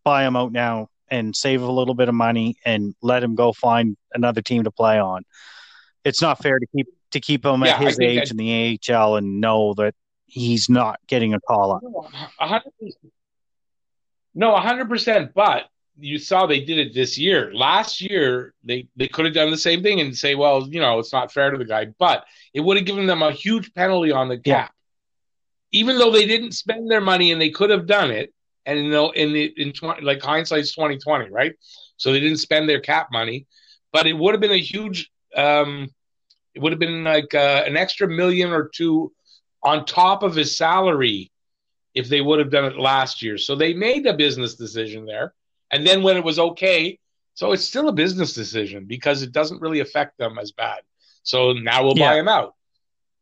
buy him out now and save a little bit of money and let him go find another team to play on. It's not fair to keep to keep him yeah, at his age in the AHL and know that he's not getting a call up. No, hundred percent. But you saw they did it this year. Last year, they they could have done the same thing and say, well, you know, it's not fair to the guy, but it would have given them a huge penalty on the cap. Yeah. Even though they didn't spend their money and they could have done it, and you know, in the in 20, like hindsight's twenty twenty, right? So they didn't spend their cap money, but it would have been a huge. Um, it would have been like uh, an extra million or two on top of his salary if they would have done it last year. So they made a business decision there. And then when it was okay, so it's still a business decision because it doesn't really affect them as bad. So now we'll yeah. buy him out.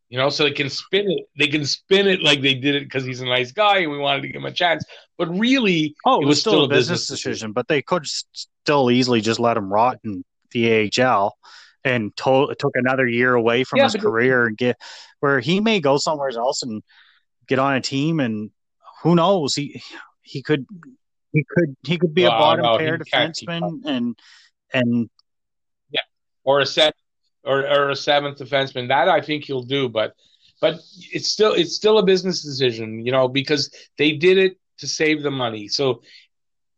You know, so they can spin it. They can spin it like they did it because he's a nice guy and we wanted to give him a chance. But really, oh, it was, still, still, a business, business decision, decision. But they could still easily just let him rot in the AHL and to- took another year away from yeah, his career and get where he may go somewhere else and get on a team and who knows he he could he could he could be well, a bottom no, pair defenseman and and yeah, or a set or, or a seventh defenseman. That I think he'll do, but but it's still it's still a business decision, you know, because they did it to save the money. So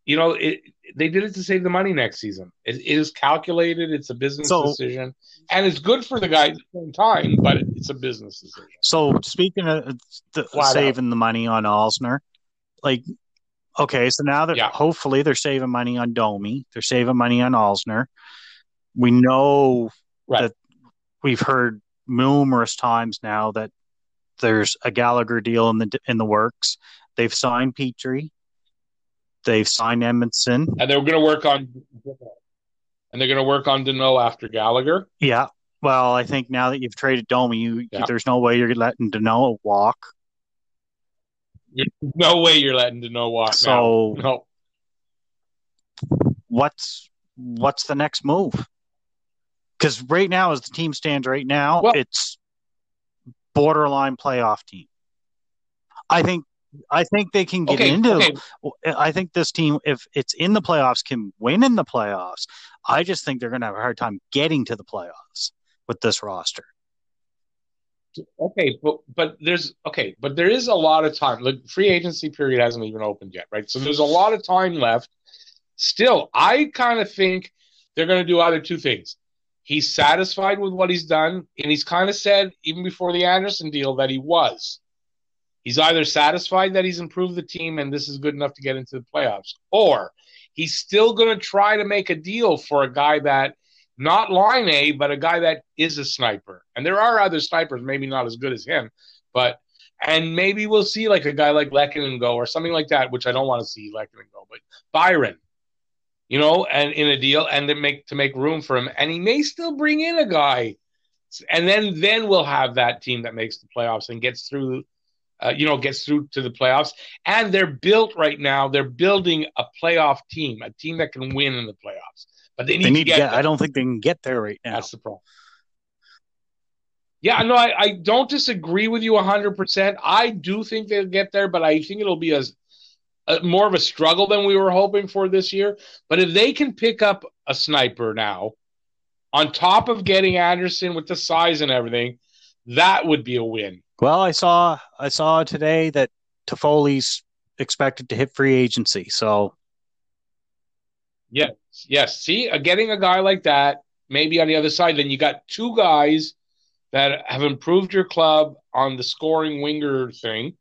you know, it, they did it to save the money next season. it, it is calculated. It's a business so, decision, and it's good for the guy at the same time. But it's a business decision. So speaking of the, saving out. the money on Alzner, like okay, so now that yeah. hopefully they're saving money on Domi, they're saving money on Alzner. We know right. that we've heard numerous times now that there's a Gallagher deal in the in the works. They've signed Petry. They've signed Edmundson, and they're going to work on, and they're going to work on Danault after Gallagher. Yeah. Well, I think now that you've traded Domi, you, yeah. there's no way you're letting Danault walk. No way you're letting Danault walk. So now. no. What's what's the next move? Because right now, as the team stands right now, well, it's borderline playoff team. I think I think they can get okay, into. Okay. I think this team, if it's in the playoffs, can win in the playoffs. I just think they're going to have a hard time getting to the playoffs with this roster. Okay, but but there's okay, but there is a lot of time. Like free agency period hasn't even opened yet, right? So there's a lot of time left. Still, I kind of think they're going to do either two things. He's satisfied with what he's done, and he's kind of said even before the Anderson deal that he was. He's either satisfied that he's improved the team and this is good enough to get into the playoffs, or he's still going to try to make a deal for a guy that not Laine, but a guy that is a sniper. And there are other snipers, maybe not as good as him, but and maybe we'll see like a guy like Lehkonen go or something like that, which I don't want to see Lehkonen go, but Byron, you know, and in a deal and to make to make room for him, and he may still bring in a guy, and then then we'll have that team that makes the playoffs and gets through uh, you know, gets through to the playoffs. And they're built right now. They're building a playoff team, a team that can win in the playoffs. But they need, they need to, get, get I don't think they can get there right now. That's the problem. Yeah, no, I, I don't disagree with you 100%. I do think they'll get there, but I think it'll be a, a, more of a struggle than we were hoping for this year. But if they can pick up a sniper now on top of getting Anderson with the size and everything, that would be a win. Well, I saw I saw today that Toffoli's expected to hit free agency. So yes, yes. See, uh, getting a guy like that, maybe on the other side, then you got two guys that have improved your club on the scoring winger thing.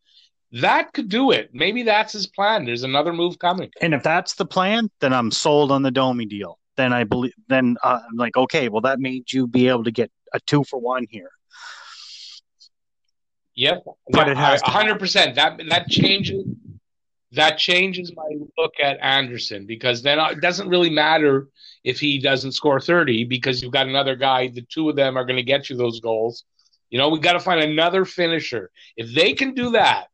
That could do it. Maybe that's his plan. There's another move coming. And if that's the plan, then I'm sold on the Domi deal. Then I believe. Then uh, I'm like, okay, well, that made you be able to get a two for one here. Yep, but it has hundred percent. That that changes that changes my look at Anderson because then it doesn't really matter if he doesn't score thirty because you've got another guy. The two of them are going to get you those goals. You know, we got to find another finisher. If they can do that,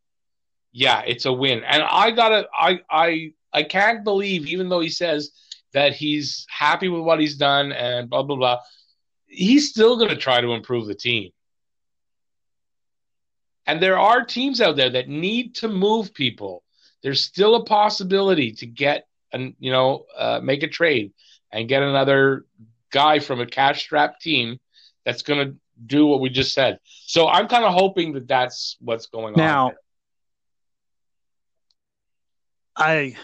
yeah, it's a win. And I gotta, I, I, I can't believe, even though he says that he's happy with what he's done and blah blah blah, he's still going to try to improve the team. And there are teams out there that need to move people. There's still a possibility to get and you know uh, make a trade and get another guy from a cash strapped team that's going to do what we just said. So I'm kind of hoping that that's what's going now, on. Now, I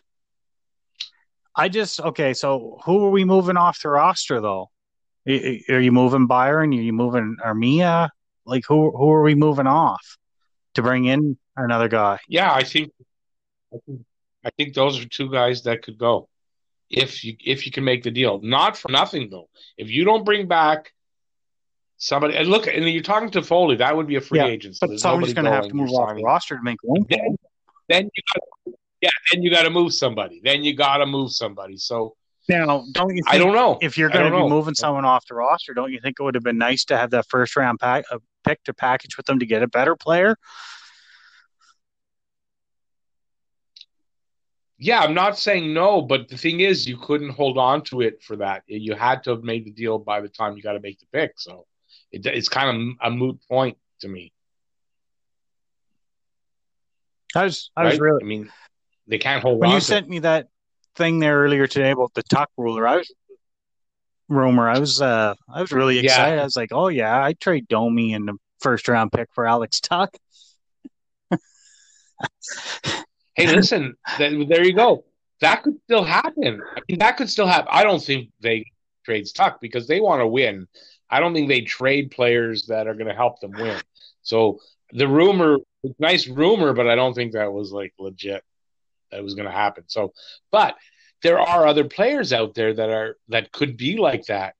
I just okay. So who are we moving off the roster though? Are you moving Byron? Are you moving Armia? Like who who are we moving off? To bring in another guy. Yeah, I think, I think, I think those are two guys that could go if you if you can make the deal. Not for nothing though. If you don't bring back somebody, and look, and you're talking Toffoli, that would be a free yeah, agent. So but somebody's going to have to move off the roster to make room. Then, then you got, yeah, then you got to move somebody. Then you got to move somebody. So now, don't you? I don't know if you're going to be know. moving someone off the roster. Don't you think it would have been nice to have that first round pack, a pick to package with them to get a better player? Yeah, I'm not saying no, but the thing is, you couldn't hold on to it for that. You had to have made the deal by the time you got to make the pick. So it, it's kind of a moot point to me. I was, I right? was really. I mean, they can't hold. When you sent me that thing there earlier today about the Tuch ruler, I was rumor. I was, uh, I was really excited. Yeah. I was like, oh yeah, I trade Domi in the first round pick for Alex Tuch. hey, listen, th- there you go. That could still happen. I mean, that could still happen. I don't think they trade Tuch because they want to win. I don't think they trade players that are going to help them win. So the rumor, nice rumor, but I don't think that was like legit. That was going to happen. So, but there are other players out there that are that could be like that.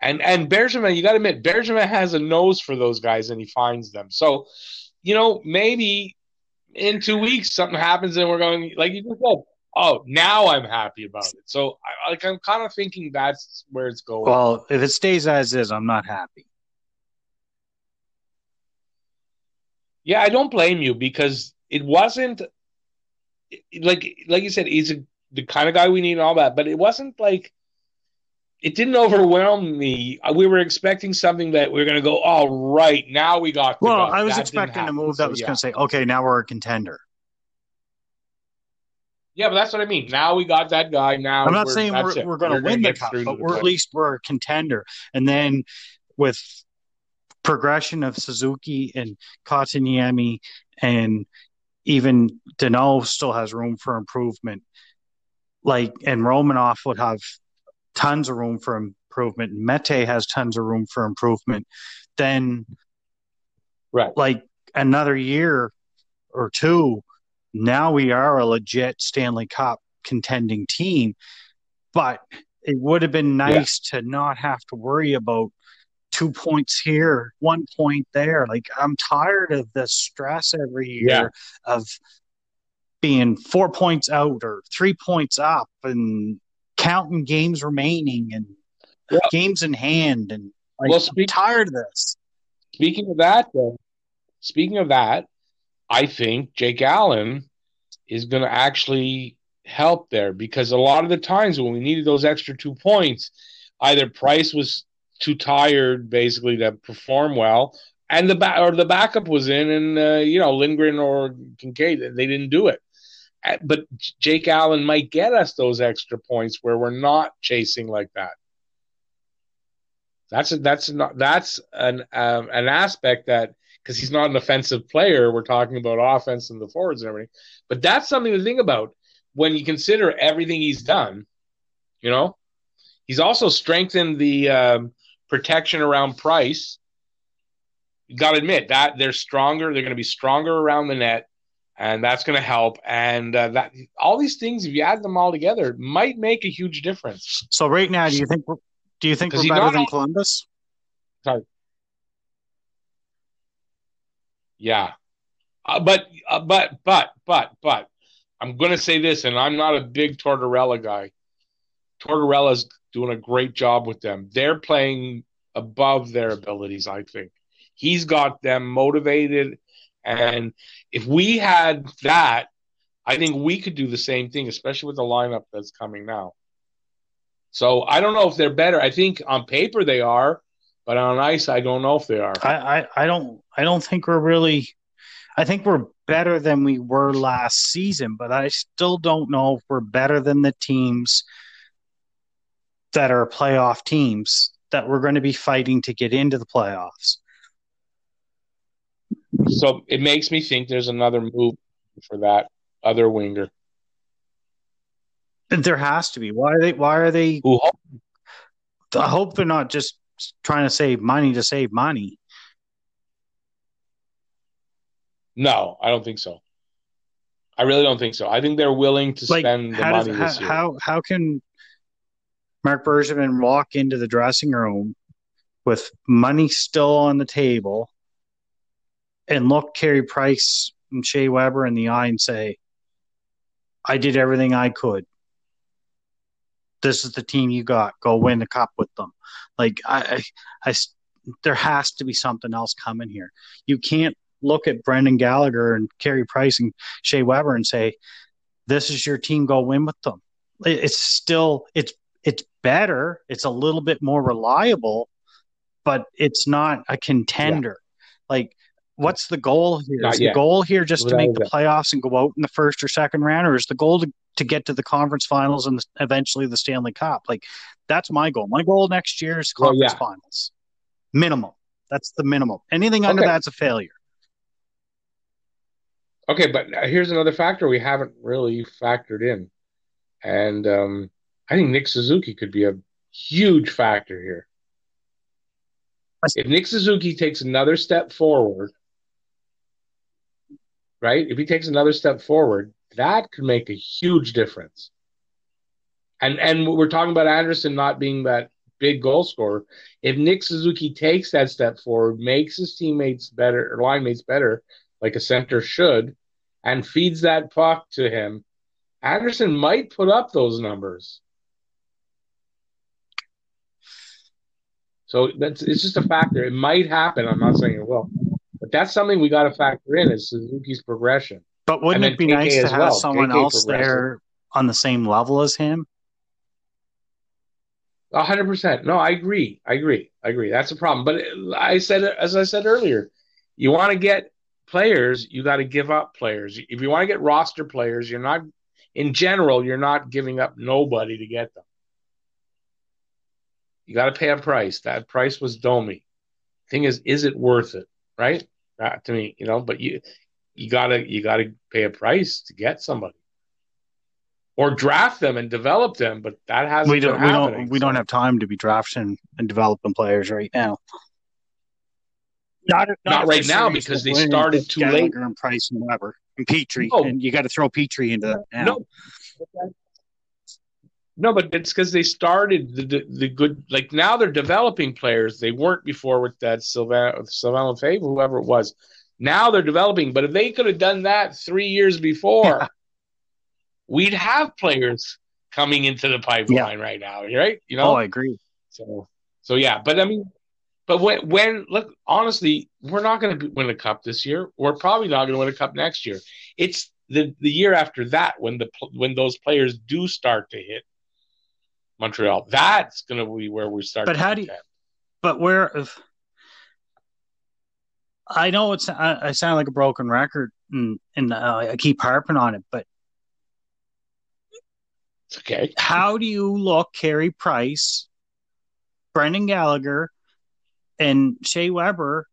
And and Bergevin, you got to admit, Bergevin has a nose for those guys, and he finds them. So, you know, maybe in two weeks something happens and we're going like you just said oh now i'm happy about it so I, like i'm kind of thinking that's where it's going well if it stays as is i'm not happy yeah i don't blame you because it wasn't like like you said he's a, the kind of guy we need and all that but it wasn't like it didn't overwhelm me. Uh, we were expecting something that we are going to go, all right, now we got. Well, I was that expecting a move that so, was yeah. going to say, okay, now we're a contender. Yeah, but that's what I mean. Now we got that guy. Now I'm not saying we're, we're going to win the cup, but we're at least we're a contender. And then with progression of Suzuki and Kotkaniemi and even Danault still has room for improvement. Like and Romanov would have tons of room for improvement. Mete has tons of room for improvement. Then, right, like another year or two, now we are a legit Stanley Cup contending team. But it would have been nice yeah. to not have to worry about two points here, one point there. Like I'm tired of the stress every year yeah. of being four points out or three points up and counting games remaining and yeah. games in hand, and like, well, speak, I'm tired of this. Speaking of that, though, speaking of that, I think Jake Allen is going to actually help there because a lot of the times when we needed those extra two points, either Price was too tired basically to perform well, and the back or the backup was in, and uh, you know Lindgren or Kinkaid they didn't do it but Jake Allen might get us those extra points where we're not chasing like that. That's a, that's not that's an um, an aspect that because he's not an offensive player. We're talking about offense and the forwards and everything, but that's something to think about when you consider everything he's done. You know, he's also strengthened the um, protection around Price. You got to admit that they're stronger. They're going to be stronger around the net, and that's going to help. And uh, that all these things, if you add them all together, might make a huge difference. So right now, do you think we're, do you think we're better than Columbus? Sorry. Yeah, uh, but uh, but but but but I'm going to say this, and I'm not a big Tortorella guy. Tortorella's doing a great job with them. They're playing above their abilities, I think. He's got them motivated. And if we had that, I think we could do the same thing, especially with the lineup that's coming now. So I don't know if they're better. I think on paper they are, but on ice, I don't know if they are. I, I, I don't I don't think we're really I think we're better than we were last season, but I still don't know if we're better than the teams that are playoff teams that we're going to be fighting to get into the playoffs. So it makes me think there's another move for that other winger. There has to be. Why are they? Why are they? Who I hope they're not just trying to save money to save money. No, I don't think so. I really don't think so. I think they're willing to like, spend the money does, this how, year. How how can Marc Bergevin walk into the dressing room with money still on the table and look Carey Price and Shea Weber in the eye and say, I did everything I could. This is the team you got. Go win the cup with them. Like I, I, I there has to be something else coming here. You can't look at Brendan Gallagher and Carey Price and Shea Weber and say, "This is your team. Go win with them." It's still it's it's better. It's a little bit more reliable, but it's not a contender. Yeah. Like, what's the goal here? Not is yet. the goal here just Without to make the playoffs and go out in the first or second round, or is the goal to, to get to the conference finals and eventually the Stanley Cup? Like, that's my goal. My goal next year is conference well, yeah. finals, minimum. That's the minimum. Anything okay. under that's a failure. Okay, but here's another factor we haven't really factored in, and um, I think Nick Suzuki could be a huge factor here. If Nick Suzuki takes another step forward, right? If he takes another step forward, that could make a huge difference. And and we're talking about Anderson not being that big goal scorer. If Nick Suzuki takes that step forward, makes his teammates better or line mates better, like a center should, and feeds that puck to him, Anderson might put up those numbers. So that's it's just a factor. It might happen. I'm not saying it will, but that's something we got to factor in is Suzuki's progression. But wouldn't it be KK nice to have well. someone KK else there on the same level as him? hundred percent. No, I agree. I agree. I agree. That's a problem. But I said, as I said earlier, you want to get players, you got to give up players. If you want to get roster players, you're not, in general, you're not giving up nobody to get them. You got to pay a price. That price was Domi. Thing is, is it worth it? Right? Not to me, you know. But you, you gotta, you gotta pay a price to get somebody, or draft them and develop them. But that hasn't. We don't. we don't. We so. don't have time to be drafting and developing players right now. Not, not, not right now because they started too late. And Price and whatever, and Petry, oh. and you got to throw Petry into that now. No, no, but it's because they started the, the, the good. Like now they're developing players they weren't before with that Sylvain Sylvain Lefebvre, whoever it was. Now they're developing, but if they could have done that three years before, yeah. we'd have players coming into the pipeline yeah. right now, right? You know, oh, I agree. So, so yeah, but I mean, but when when look honestly, we're not going to win a cup this year. We're probably not going to win a cup next year. It's the the year after that when the when those players do start to hit Montreal. That's going to be where we start. But how do you? But where? If, I know it's I, I sound like a broken record, and and uh, I keep harping on it, but it's okay. How do you look Carey Price, Brendan Gallagher, and Shea Weber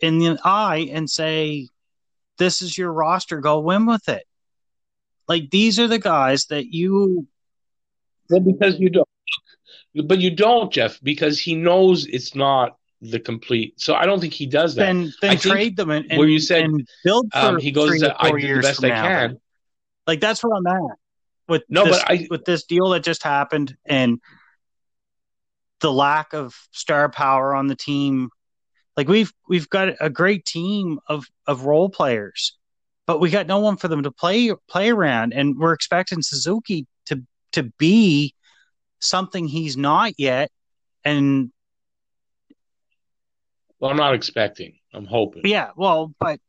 in the eye and say, "This is your roster. Go win with it." Like these are the guys that you. Well, because you don't, but you don't, Jeff, because he knows it's not the complete. So I don't think he does that. Then, then trade them and, and, where you said build for um, he goes. to, four I do the best I now. can. Like that's where I'm at with No, this, but I- with this deal that just happened and the lack of star power on the team. Like we've we've got a great team of of role players, but we got no one for them to play play around, and we're expecting Suzuki to be something he's not yet. And Well, I'm not expecting. I'm hoping. yeah, well, but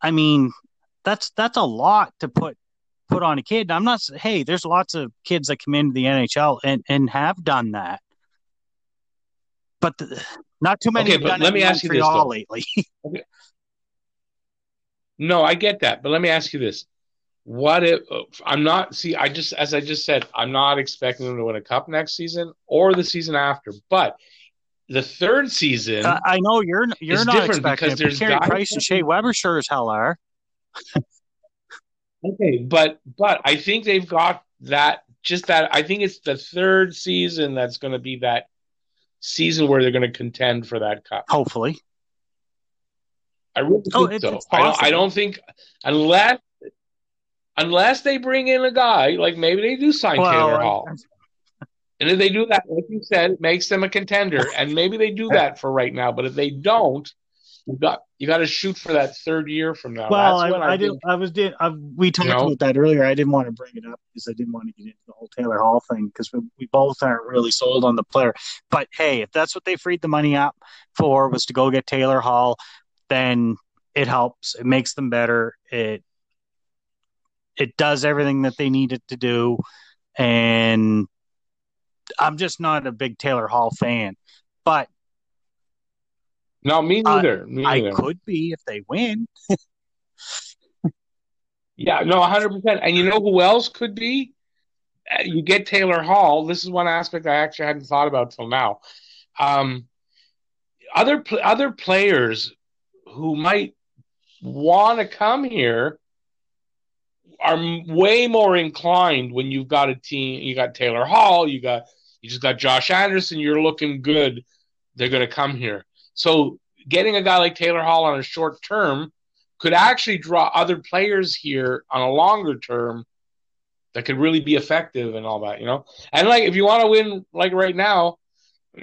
I mean, that's that's a lot to put put on a kid. And I'm not hey, there's lots of kids that come into the NHL and and have done that, but the, not too many Okay, have but let me ask you this, though. lately. No, I get that, but let me ask you this: What if I'm not? See, I just, as I just said, I'm not expecting them to win a cup next season or the season after. But the third season, Uh, I know you're you're not expecting because it, there's Carey Price and Shea Weber sure as hell are. okay, but but I think they've got that. Just that, I think it's the third season that's going to be that season where they're going to contend for that cup. Hopefully, I really Oh, think so. I don't. I don't think unless unless they bring in a guy like maybe they do sign Taylor Hall. And if they do that, like you said, it makes them a contender. And maybe they do that for right now. But if they don't, you got you got to shoot for that third year from now. Well, I, I, I, did. think. I was did. I, we talked know? about that earlier. I didn't want to bring it up because I didn't want to get into the whole Taylor Hall thing because we, we both aren't really sold on the player. But hey, if that's what they freed the money up for was to go get Taylor Hall, then it helps. It makes them better. It it does everything that they need it to do, and I'm just not a big Taylor Hall fan, but No, me I- neither. me I could be if they win. Yeah, no, 100%. And you know who else could be? Uh, You get Taylor Hall. This is one aspect I actually hadn't thought about till now. Um, other pl- other players who might want to come here are way more inclined when you've got a team. You got Taylor Hall. You got you just got Josh Anderson. You're looking good. They're going to come here. So getting a guy like Taylor Hall on a short term could actually draw other players here on a longer term that could really be effective and all that, you know. And like if you want to win like right now,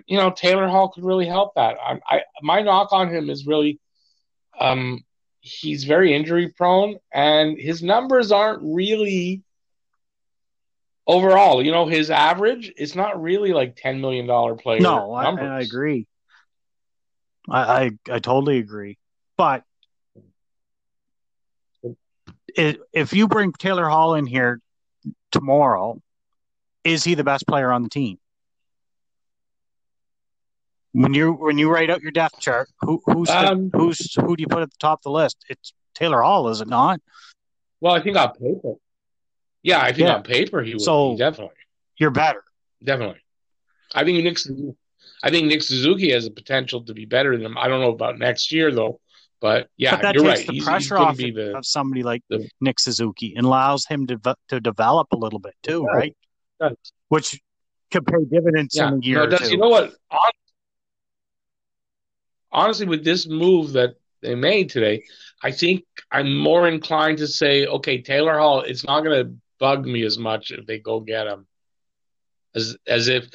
you know, Taylor Hall could really help that. I, I my knock on him is really um he's very injury prone and his numbers aren't really overall, you know, his average is not really like 10 million dollar player No, I. I agree. I, I I totally agree. But if you bring Taylor Hall in here tomorrow, is he the best player on the team? When you when you write out your depth chart, who who's the- Um, who's who do you put at the top of the list? It's Taylor Hall, is it not? Well, I think on paper. Yeah, I think Yeah. on paper he would So- be, definitely. You're better. Definitely. I think Nick Suzuki, I think Nick Suzuki has the potential to be better than him. I don't know about next year though, but yeah, but that you're takes right. the He's, he's pressure going off be the of somebody like the- Nick Suzuki and allows him to to develop a little bit too, Yeah. right? Which could pay dividends yeah. in a year No, does you know what? Hon- Honestly, with this move that they made today, I think I'm more inclined to say, okay, Taylor Hall. It's not going to bug me as much if they go get him, as as if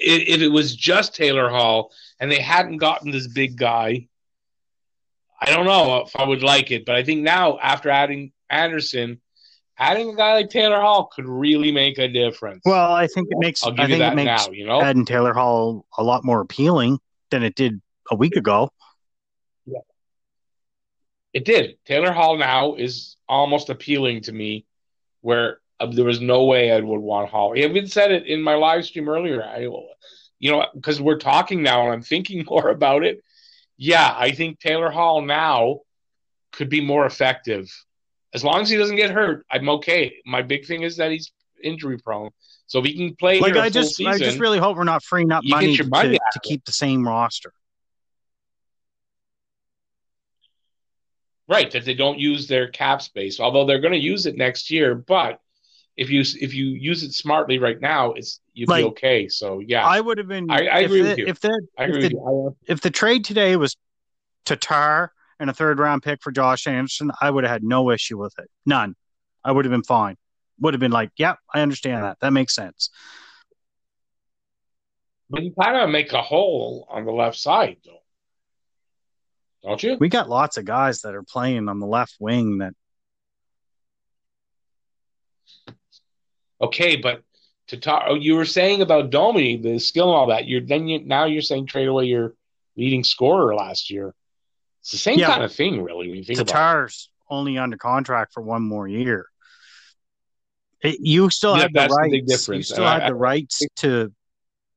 if if it was just Taylor Hall and they hadn't gotten this big guy. I don't know if I would like it, but I think now after adding Anderson, adding a guy like Taylor Hall could really make a difference. Well, I think it makes I think it makes now. You know, adding Taylor Hall a lot more appealing than it did a week ago. Yeah. It did. Taylor Hall now is almost appealing to me, where uh, there was no way I would want Hall. I even said it in my live stream earlier. I, you know, because we're talking now and I'm thinking more about it. Yeah, I think Taylor Hall now could be more effective. As long as he doesn't get hurt, I'm okay. My big thing is that he's injury prone. So if he can play Like I just season, I just really hope we're not freeing up money, money to, to keep the same roster. Right that they don't use their cap space, although they're going to use it next year. But if you if you use it smartly right now, it's you'd Like, be okay. So yeah, I would have been. I- I agree the, with you. If the if the, you. if the trade today was Tatar and a third round pick for Josh Anderson, I would have had no issue with it. None. I would have been fine. Would have been like, yep, I understand that. That makes sense. But you kind of make a hole on the left side, though, don't you? We got lots of guys that are playing on the left wing that Okay, but to talk, oh, you were saying about Domi, the skill and all that. You're then you now you're saying trade away your leading scorer last year. It's the same Yeah. kind of thing, really. When you think about Tatar's only under contract for one more year. It, you still Yeah, have the the rights. big You still have I- the rights to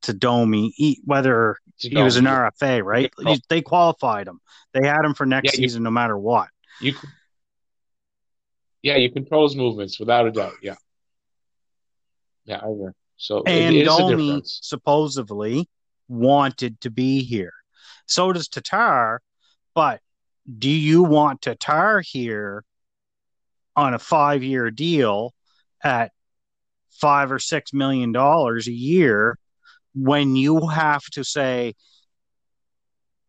to Domi, whether he was an RFA, right? They qualified him. They had him for next Yeah, you- season, no matter what. You, yeah, you control his movements without a doubt. Yeah, yeah, I agree. So And it Domi supposedly wanted to be here. So does Tatar. But do you want Tatar here on a five year deal at five or six million dollars a year when you have to say,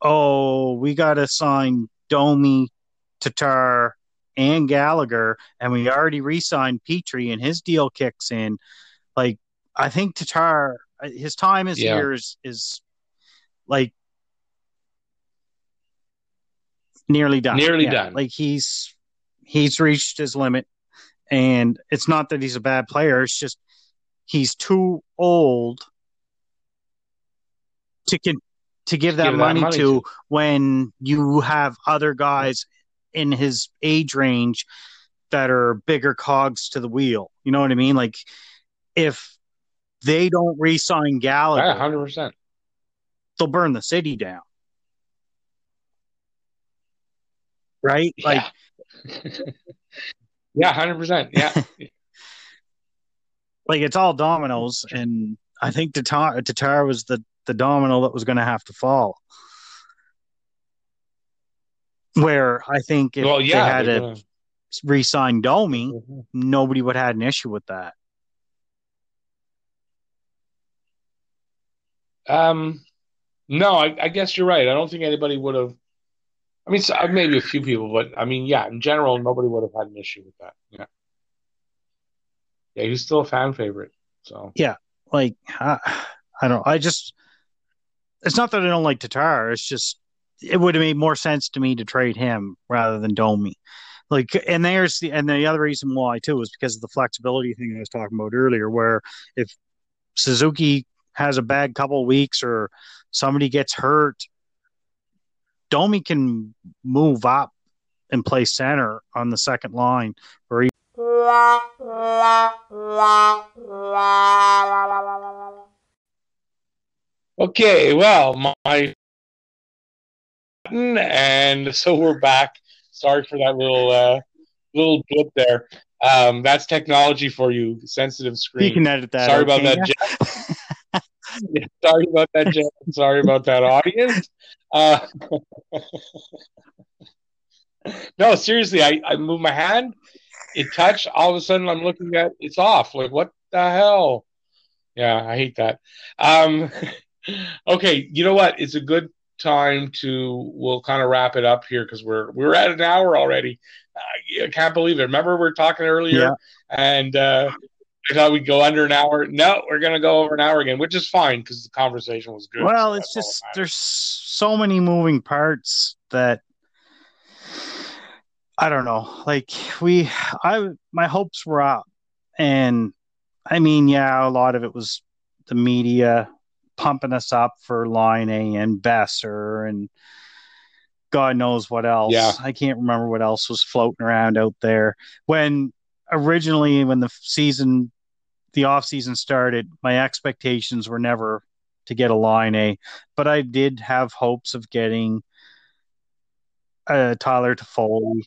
oh, we got to sign Domi, Tatar, and Gallagher, and we already re signed Petry and his deal kicks in? Like, I think Tatar, uh, his time is Yeah. here is, is like nearly done. Nearly Yeah, done. Like he's he's reached his limit, and it's not that he's a bad player. It's just he's too old to can to give that, Give that money, money to to. when you have other guys in his age range that are bigger cogs to the wheel. You know what I mean? Like if they don't re-sign Gallagher, Yeah, hundred percent. they'll burn the city down. Right? Like Yeah, yeah, hundred percent. Yeah, like it's all dominoes and I think Tatar, Tatar was the the domino that was going to have to fall. Where I think if well, yeah. they had to gonna- re-sign Domi, Mhm. nobody would have had an issue with that. Um, no, I, I guess you're right. I don't think anybody would have. I mean, so, maybe a few people, but I mean, yeah, in general, nobody would have had an issue with that. Yeah, yeah, he's still a fan favorite. So yeah, Like I, I don't. I just. It's not that I don't like Tatar. It's just it would have made more sense to me to trade him rather than Domi. Like, and there's the and the other reason why too is because of the flexibility thing I was talking about earlier, where if Suzuki has a bad couple weeks or somebody gets hurt, Domi can move up and play center on the second line, or okay, well, my and so we're back. Sorry for that little uh, little blip there. Um, that's technology for you, sensitive screen. you can edit that. Sorry about that. Jeff. Sorry about that, Jeff. Sorry about that, audience. Uh, no, seriously, I, I moved my hand, it touched, all of a sudden I'm looking at it's off. Like, what the hell? Yeah, I hate that. Um, okay, you know what? It's a good time to we'll kind of wrap it up here because we're we're at an hour already. I, can't believe it. Remember we are talking earlier, Yeah. and uh, I thought we'd go under an hour. No, we're gonna go over an hour again, which is fine because the conversation was good. Well, so it's just there's so many moving parts that I don't know. Like we, I my hopes were up, and I mean, yeah, a lot of it was the media pumping us up for Laine and Boeser and God knows what else. Yeah. I can't remember what else was floating around out there when originally when the season the off season started my expectations were never to get a Laine but i did have hopes of getting a tyler Toffoli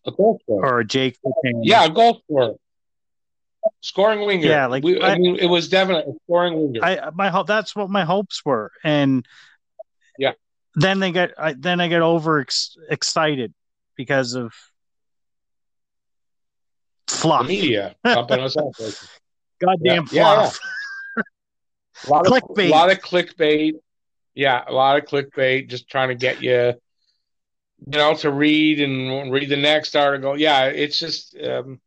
or a jake Buchanan. Yeah, a goal scorer. Scoring winger. Yeah, like, we, I, I- mean, it was definitely a scoring winger. I my hope that's what my hopes were, and Yeah. then they get I, then I get over ex- excited because of fluff. The media pumping us up. Like, Goddamn Yeah, yeah, fluff. a lot of Clickbait. A lot of clickbait. Yeah, a lot of clickbait, just trying to get you, you know, to read and read the next article. Yeah, it's just um,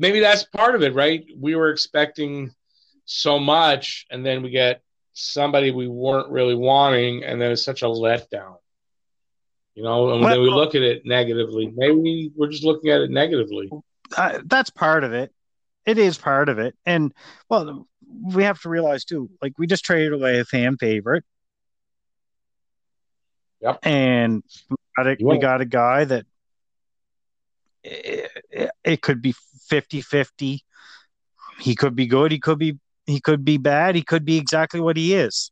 maybe that's part of it, right? We were expecting so much, and then we get somebody we weren't really wanting, and then it's such a letdown. You know, and then we look at it negatively. Maybe we're just looking at it negatively. uh, that's part of it. It is part of it, and well, we have to realize too. Like we just traded away a fan favorite. Yep. And we got a, we got a guy that it, it, it could be 50-50. He could be good. He could be he could be bad. He could be exactly what he is.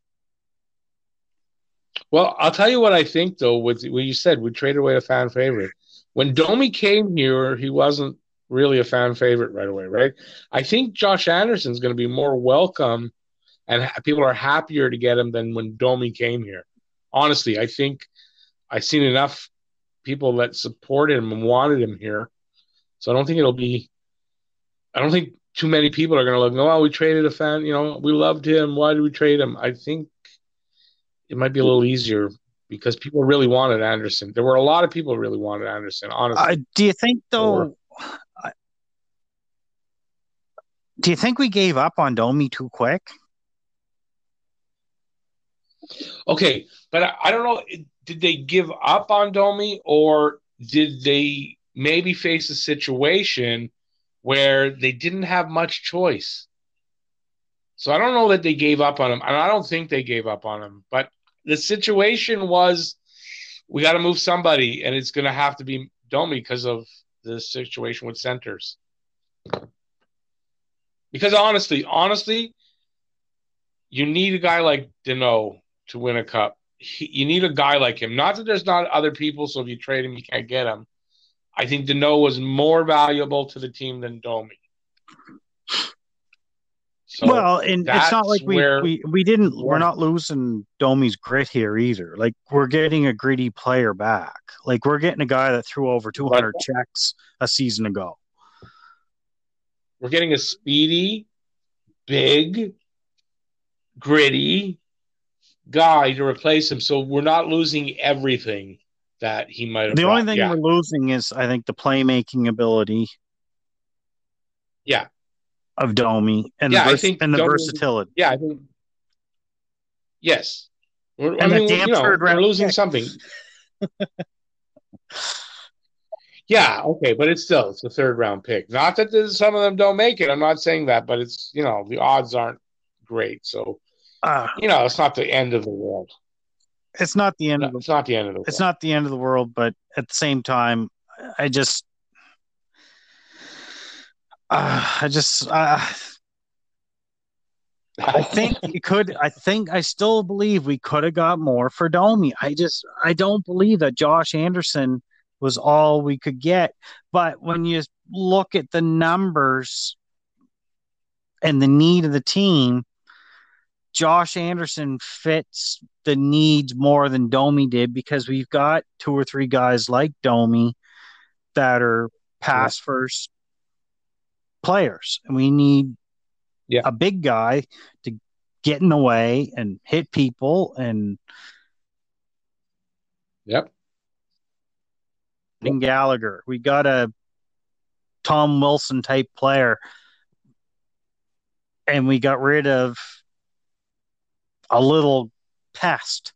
Well, I'll tell you what I think though. With what you said, we traded away a fan favorite. When Domi came here, he wasn't really a fan favorite right away, right? I think Josh Anderson's going to be more welcome, and people are happier to get him than when Domi came here. Honestly, I think I've seen enough people that supported him and wanted him here, so I don't think it'll be. I don't think too many people are going to look. Oh, we traded a fan. You know, we loved him. Why did we trade him? I think it might be a little easier because people really wanted Anderson. There were a lot of people who really wanted Anderson, honestly. Uh, do you think though? I- Do you think we gave up on Domi too quick? okay, but I, I don't know. Did they give up on Domi or did they maybe face a situation where they didn't have much choice? So I don't know that they gave up on him, and I don't think they gave up on him. But the situation was, we got to move somebody, and it's going to have to be Domi because of the situation with centers. Because honestly, honestly, you need a guy like Danault to win a cup. He, you need a guy like him. Not that there's not other people, so if you trade him, you can't get him. I think Danault was more valuable to the team than Domi. So, well, and it's not like we, where- we we didn't. We're not losing Domi's grit here either. Like we're getting a gritty player back. Like we're getting a guy that threw over 200 checks a season ago. we're getting a speedy, big, gritty guy to replace him. So we're not losing everything that he might have. The only thing yeah. we're losing is, I think, the playmaking ability. Yeah. Of Domi and Yeah, the I vers- think and the Domi- versatility. Yeah, I think. Yes. We're, I And the mean, damn you know, third we're losing pick. something. yeah, okay, but it's still it's a third round pick. Not that some of them don't make it. I'm not saying that, but it's you know the odds aren't great. So Uh, you know it's not the end of the world. It's not the end No, of the it's not the end of the world. it's not the end of the world, but at the same time, I just, uh, I just, uh, I think you could. I think I still believe we could have got more for Domi. I just, I don't believe that Josh Anderson was all we could get. But when you look at the numbers and the need of the team, Josh Anderson fits the needs more than Domi did because we've got two or three guys like Domi that are pass first players, and we need Yeah. a big guy to get in the way and hit people and Yep. and Gallagher. We got a Tom Wilson type player, and we got rid of a little pest.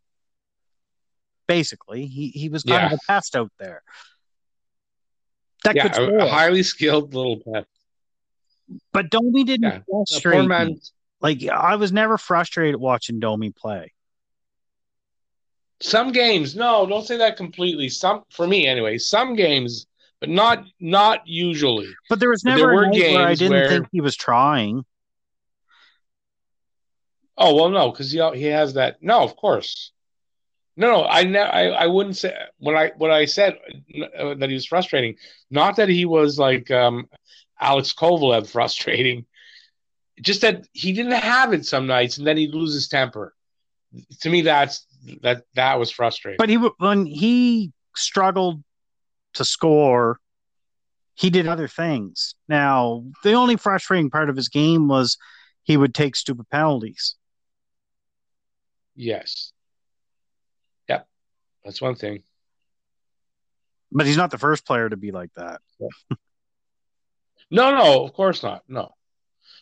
Basically, he he was kind of Yeah. a pest out there. That Yeah, could a, a highly skilled little pet. but Domi didn't Yeah. Frustrate me. Like I was never frustrated watching Domi play. Some games, no, don't say that completely. Some for me anyway. Some games, but not not usually. But there was never there a were night where I didn't where- think he was trying. Oh well, no, because he he has that. No, of course. No, no, I ne- I I wouldn't say when I what I said uh, that he was frustrating. Not that he was like um, Alex Kovalev frustrating. Just that he didn't have it some nights, and then he'd lose his temper. To me, that's that that was frustrating. But he when he struggled to score, he did other things. Now, the only frustrating part of his game was he would take stupid penalties. Yes. Yep. That's one thing. But he's not the first player to be like that. no, no, of course not. No.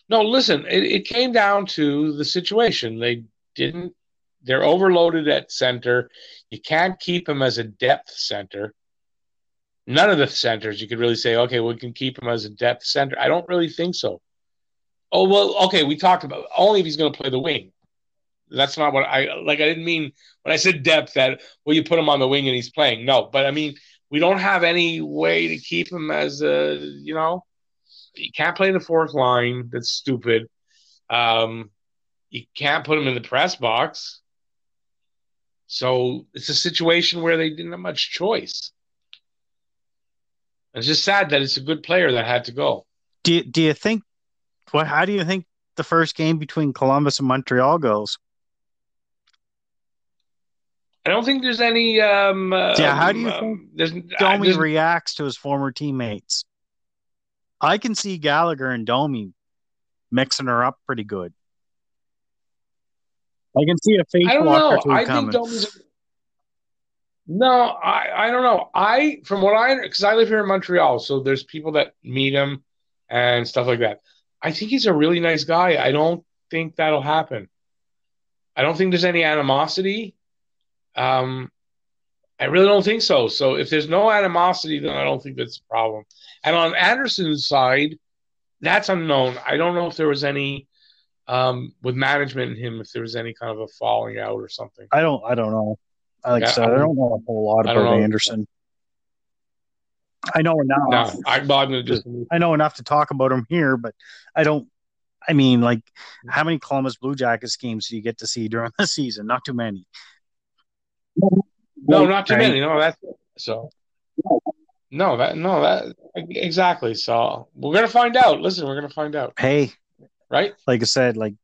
No, listen, it, it came down to the situation. They didn't they're overloaded at center. You can't keep him as a depth center. None of the centers you could really say, okay, we can keep him as a depth center. I don't really think so. Oh well, okay, we talked about only if he's going to play the wing. That's not what I like. I didn't mean when I said depth that well, you put him on the wing and he's playing. No, but I mean we don't have any way to keep him as a you know you can't play the fourth line. That's stupid. Um, you can't put him in the press box. So it's a situation where they didn't have much choice. It's just sad that it's a good player that had to go. Do do you think? What? How do you think the first game between Columbus and Montreal goes? I don't think there's any. Um, yeah, how do you um, think there's, Domi reacts to his former teammates? I can see Gallagher and Domi mixing her up pretty good. I can see a face I don't know. I coming. think Domi's. No, I, I don't know. I from what I because I live here in Montreal, so there's people that meet him and stuff like that. I think he's a really nice guy. I don't think that'll happen. I don't think there's any animosity. Um, I really don't think so. So if there's no animosity, then I don't think that's a problem. And on Anderson's side, that's unknown. I don't know if there was any um, with management and him, if there was any kind of a falling out or something. I don't. I don't know. Like yeah, I said, I, I don't know a whole lot about Anderson. I know enough. No, I, well, just, I know enough to talk about him here, but I don't. I mean, like, how many Columbus Blue Jackets games do you get to see during the season? Not too many. No, not too many. No, that's so. No, that no, that exactly. So we're gonna find out. Listen, we're gonna find out. Hey, right? Like I said, like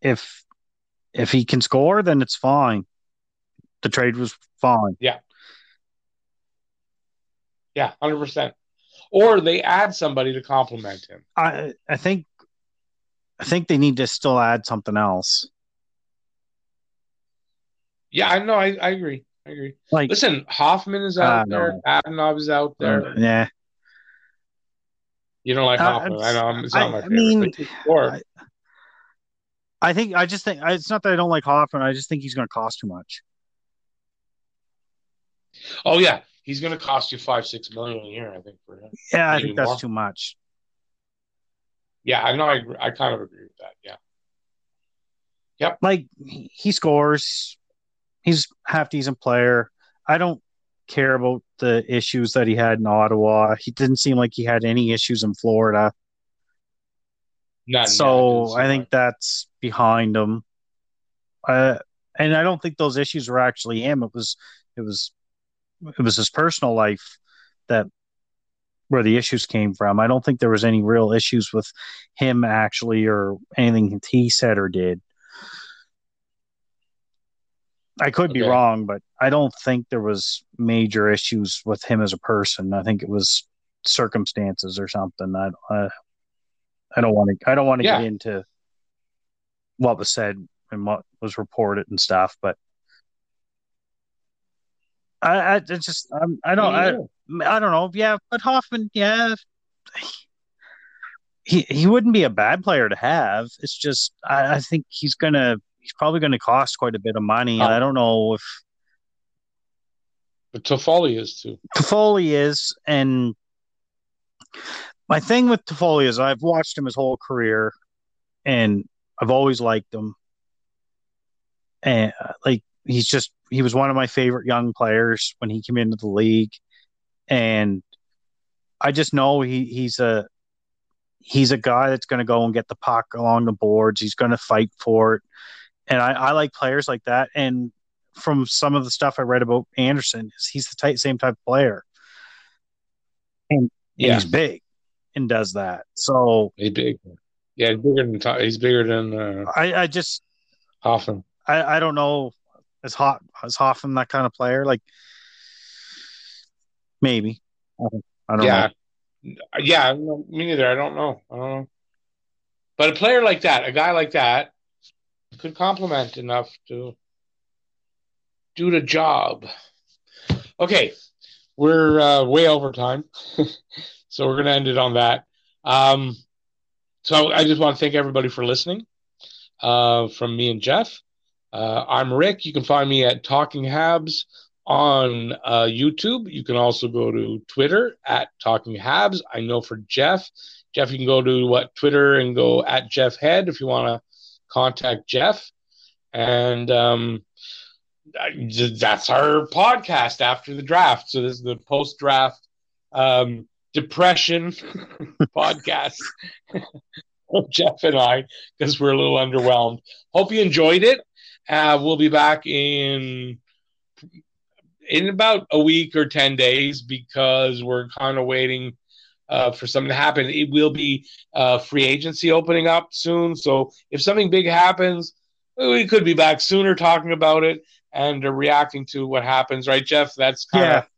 if if he can score, then it's fine. The trade was fine. Yeah. Yeah, hundred percent. Or they add somebody to complement him. I I think I think they need to still add something else. Yeah, I know. I, I agree. I agree. Like, listen, Hoffman is out uh, there. No. Abnov is out there. Uh, yeah. You don't like Hoffman. I know. It's not I, my favorite. I mean, I, I think. I just think it's not that I don't like Hoffman. I just think he's going to cost too much. Oh yeah, he's going to cost you five, six million a year. I think for him. Yeah, I think that's more. too much. Yeah, I know. I I kind of agree with that. Yeah. Yep. Like he scores he's half decent player. I don't care about the issues that he had in Ottawa. He didn't seem like he had any issues in Florida. None, so I think that's behind him. Uh, and I don't think those issues were actually him. It was it was it was his personal life that where the issues came from. I don't think there was any real issues with him actually or anything he said or did. I could okay. be wrong, but I don't think there was major issues with him as a person. I think it was circumstances or something. I I, I don't want to I don't want to yeah. get into what was said and what was reported and stuff, but I, I just I'm, I don't I, I don't know. Yeah, but Hoffman, yeah, he he wouldn't be a bad player to have. It's just I, I think he's gonna he's probably going to cost quite a bit of money. Oh. I don't know if. But Toffoli is too. Toffoli is, and my thing with Toffoli is I've watched him his whole career, and I've always liked him. And uh, like he's just he was one of my favorite young players when he came into the league, and I just know he he's a he's a guy that's going to go and get the puck along the boards. He's going to fight for it and I, I like players like that. And from some of the stuff I read about Anderson, he's the type, same type of player, and yeah. he's big and does that. So he's big. Yeah, he's bigger than he's bigger than. Uh, I I just Hoffman. I I don't know. Is hot is Hoffman that kind of player? Like maybe. I don't, I don't yeah. Know. Yeah, me neither. I don't know. I don't know. But a player like that, a guy like that, could complement enough to do the job. Okay, we're uh, way over time, so we're going to end it on that. Um, so I just want to thank everybody for listening. Uh, from me and Jeff, uh, I'm Rick. You can find me at Talking Habs on uh, YouTube. You can also go to Twitter at Talking Habs. I know for Jeff, Jeff, you can go to what Twitter and go at Jeff Head if you want to contact Jeff. And um, that's our podcast after the draft. So this is the post draft um, depression podcast. Jeff and I, because we're a little underwhelmed. Hope you enjoyed it. Uh, we'll be back in in about a week or 10 days because we're kind of waiting uh, for something to happen. It will be uh, free agency opening up soon. So if something big happens, we could be back sooner talking about it and uh, reacting to what happens, right, Jeff? That's kind of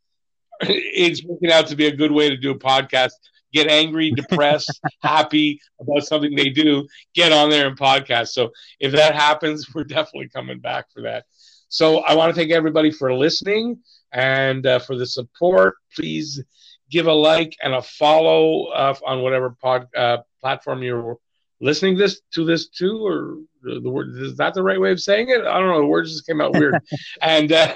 yeah. it's working out to be a good way to do a podcast. Get angry, depressed, happy about something they do, get on there and podcast. So if that happens, we're definitely coming back for that. So I want to thank everybody for listening and uh, for the support. Please give a like and a follow uh, on whatever pod uh, platform you're listening this to this to, or the, the, word is that the right way of saying it? I don't know. The words just came out weird. and uh,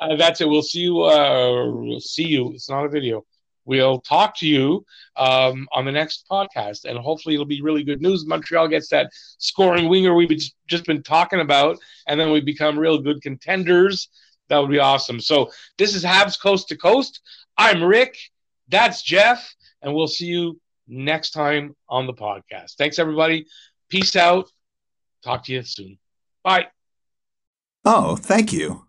uh, that's it. We'll see you. Uh, we'll see you. It's not a video. We'll talk to you um, on the next podcast, and hopefully it'll be really good news. Montreal gets that scoring winger we've just been talking about, and then we become real good contenders. That would be awesome. So this is Habs Coast to Coast. I'm Rick. That's Jeff, and we'll see you next time on the podcast. Thanks, everybody. Peace out. Talk to you soon. Bye. Oh, thank you.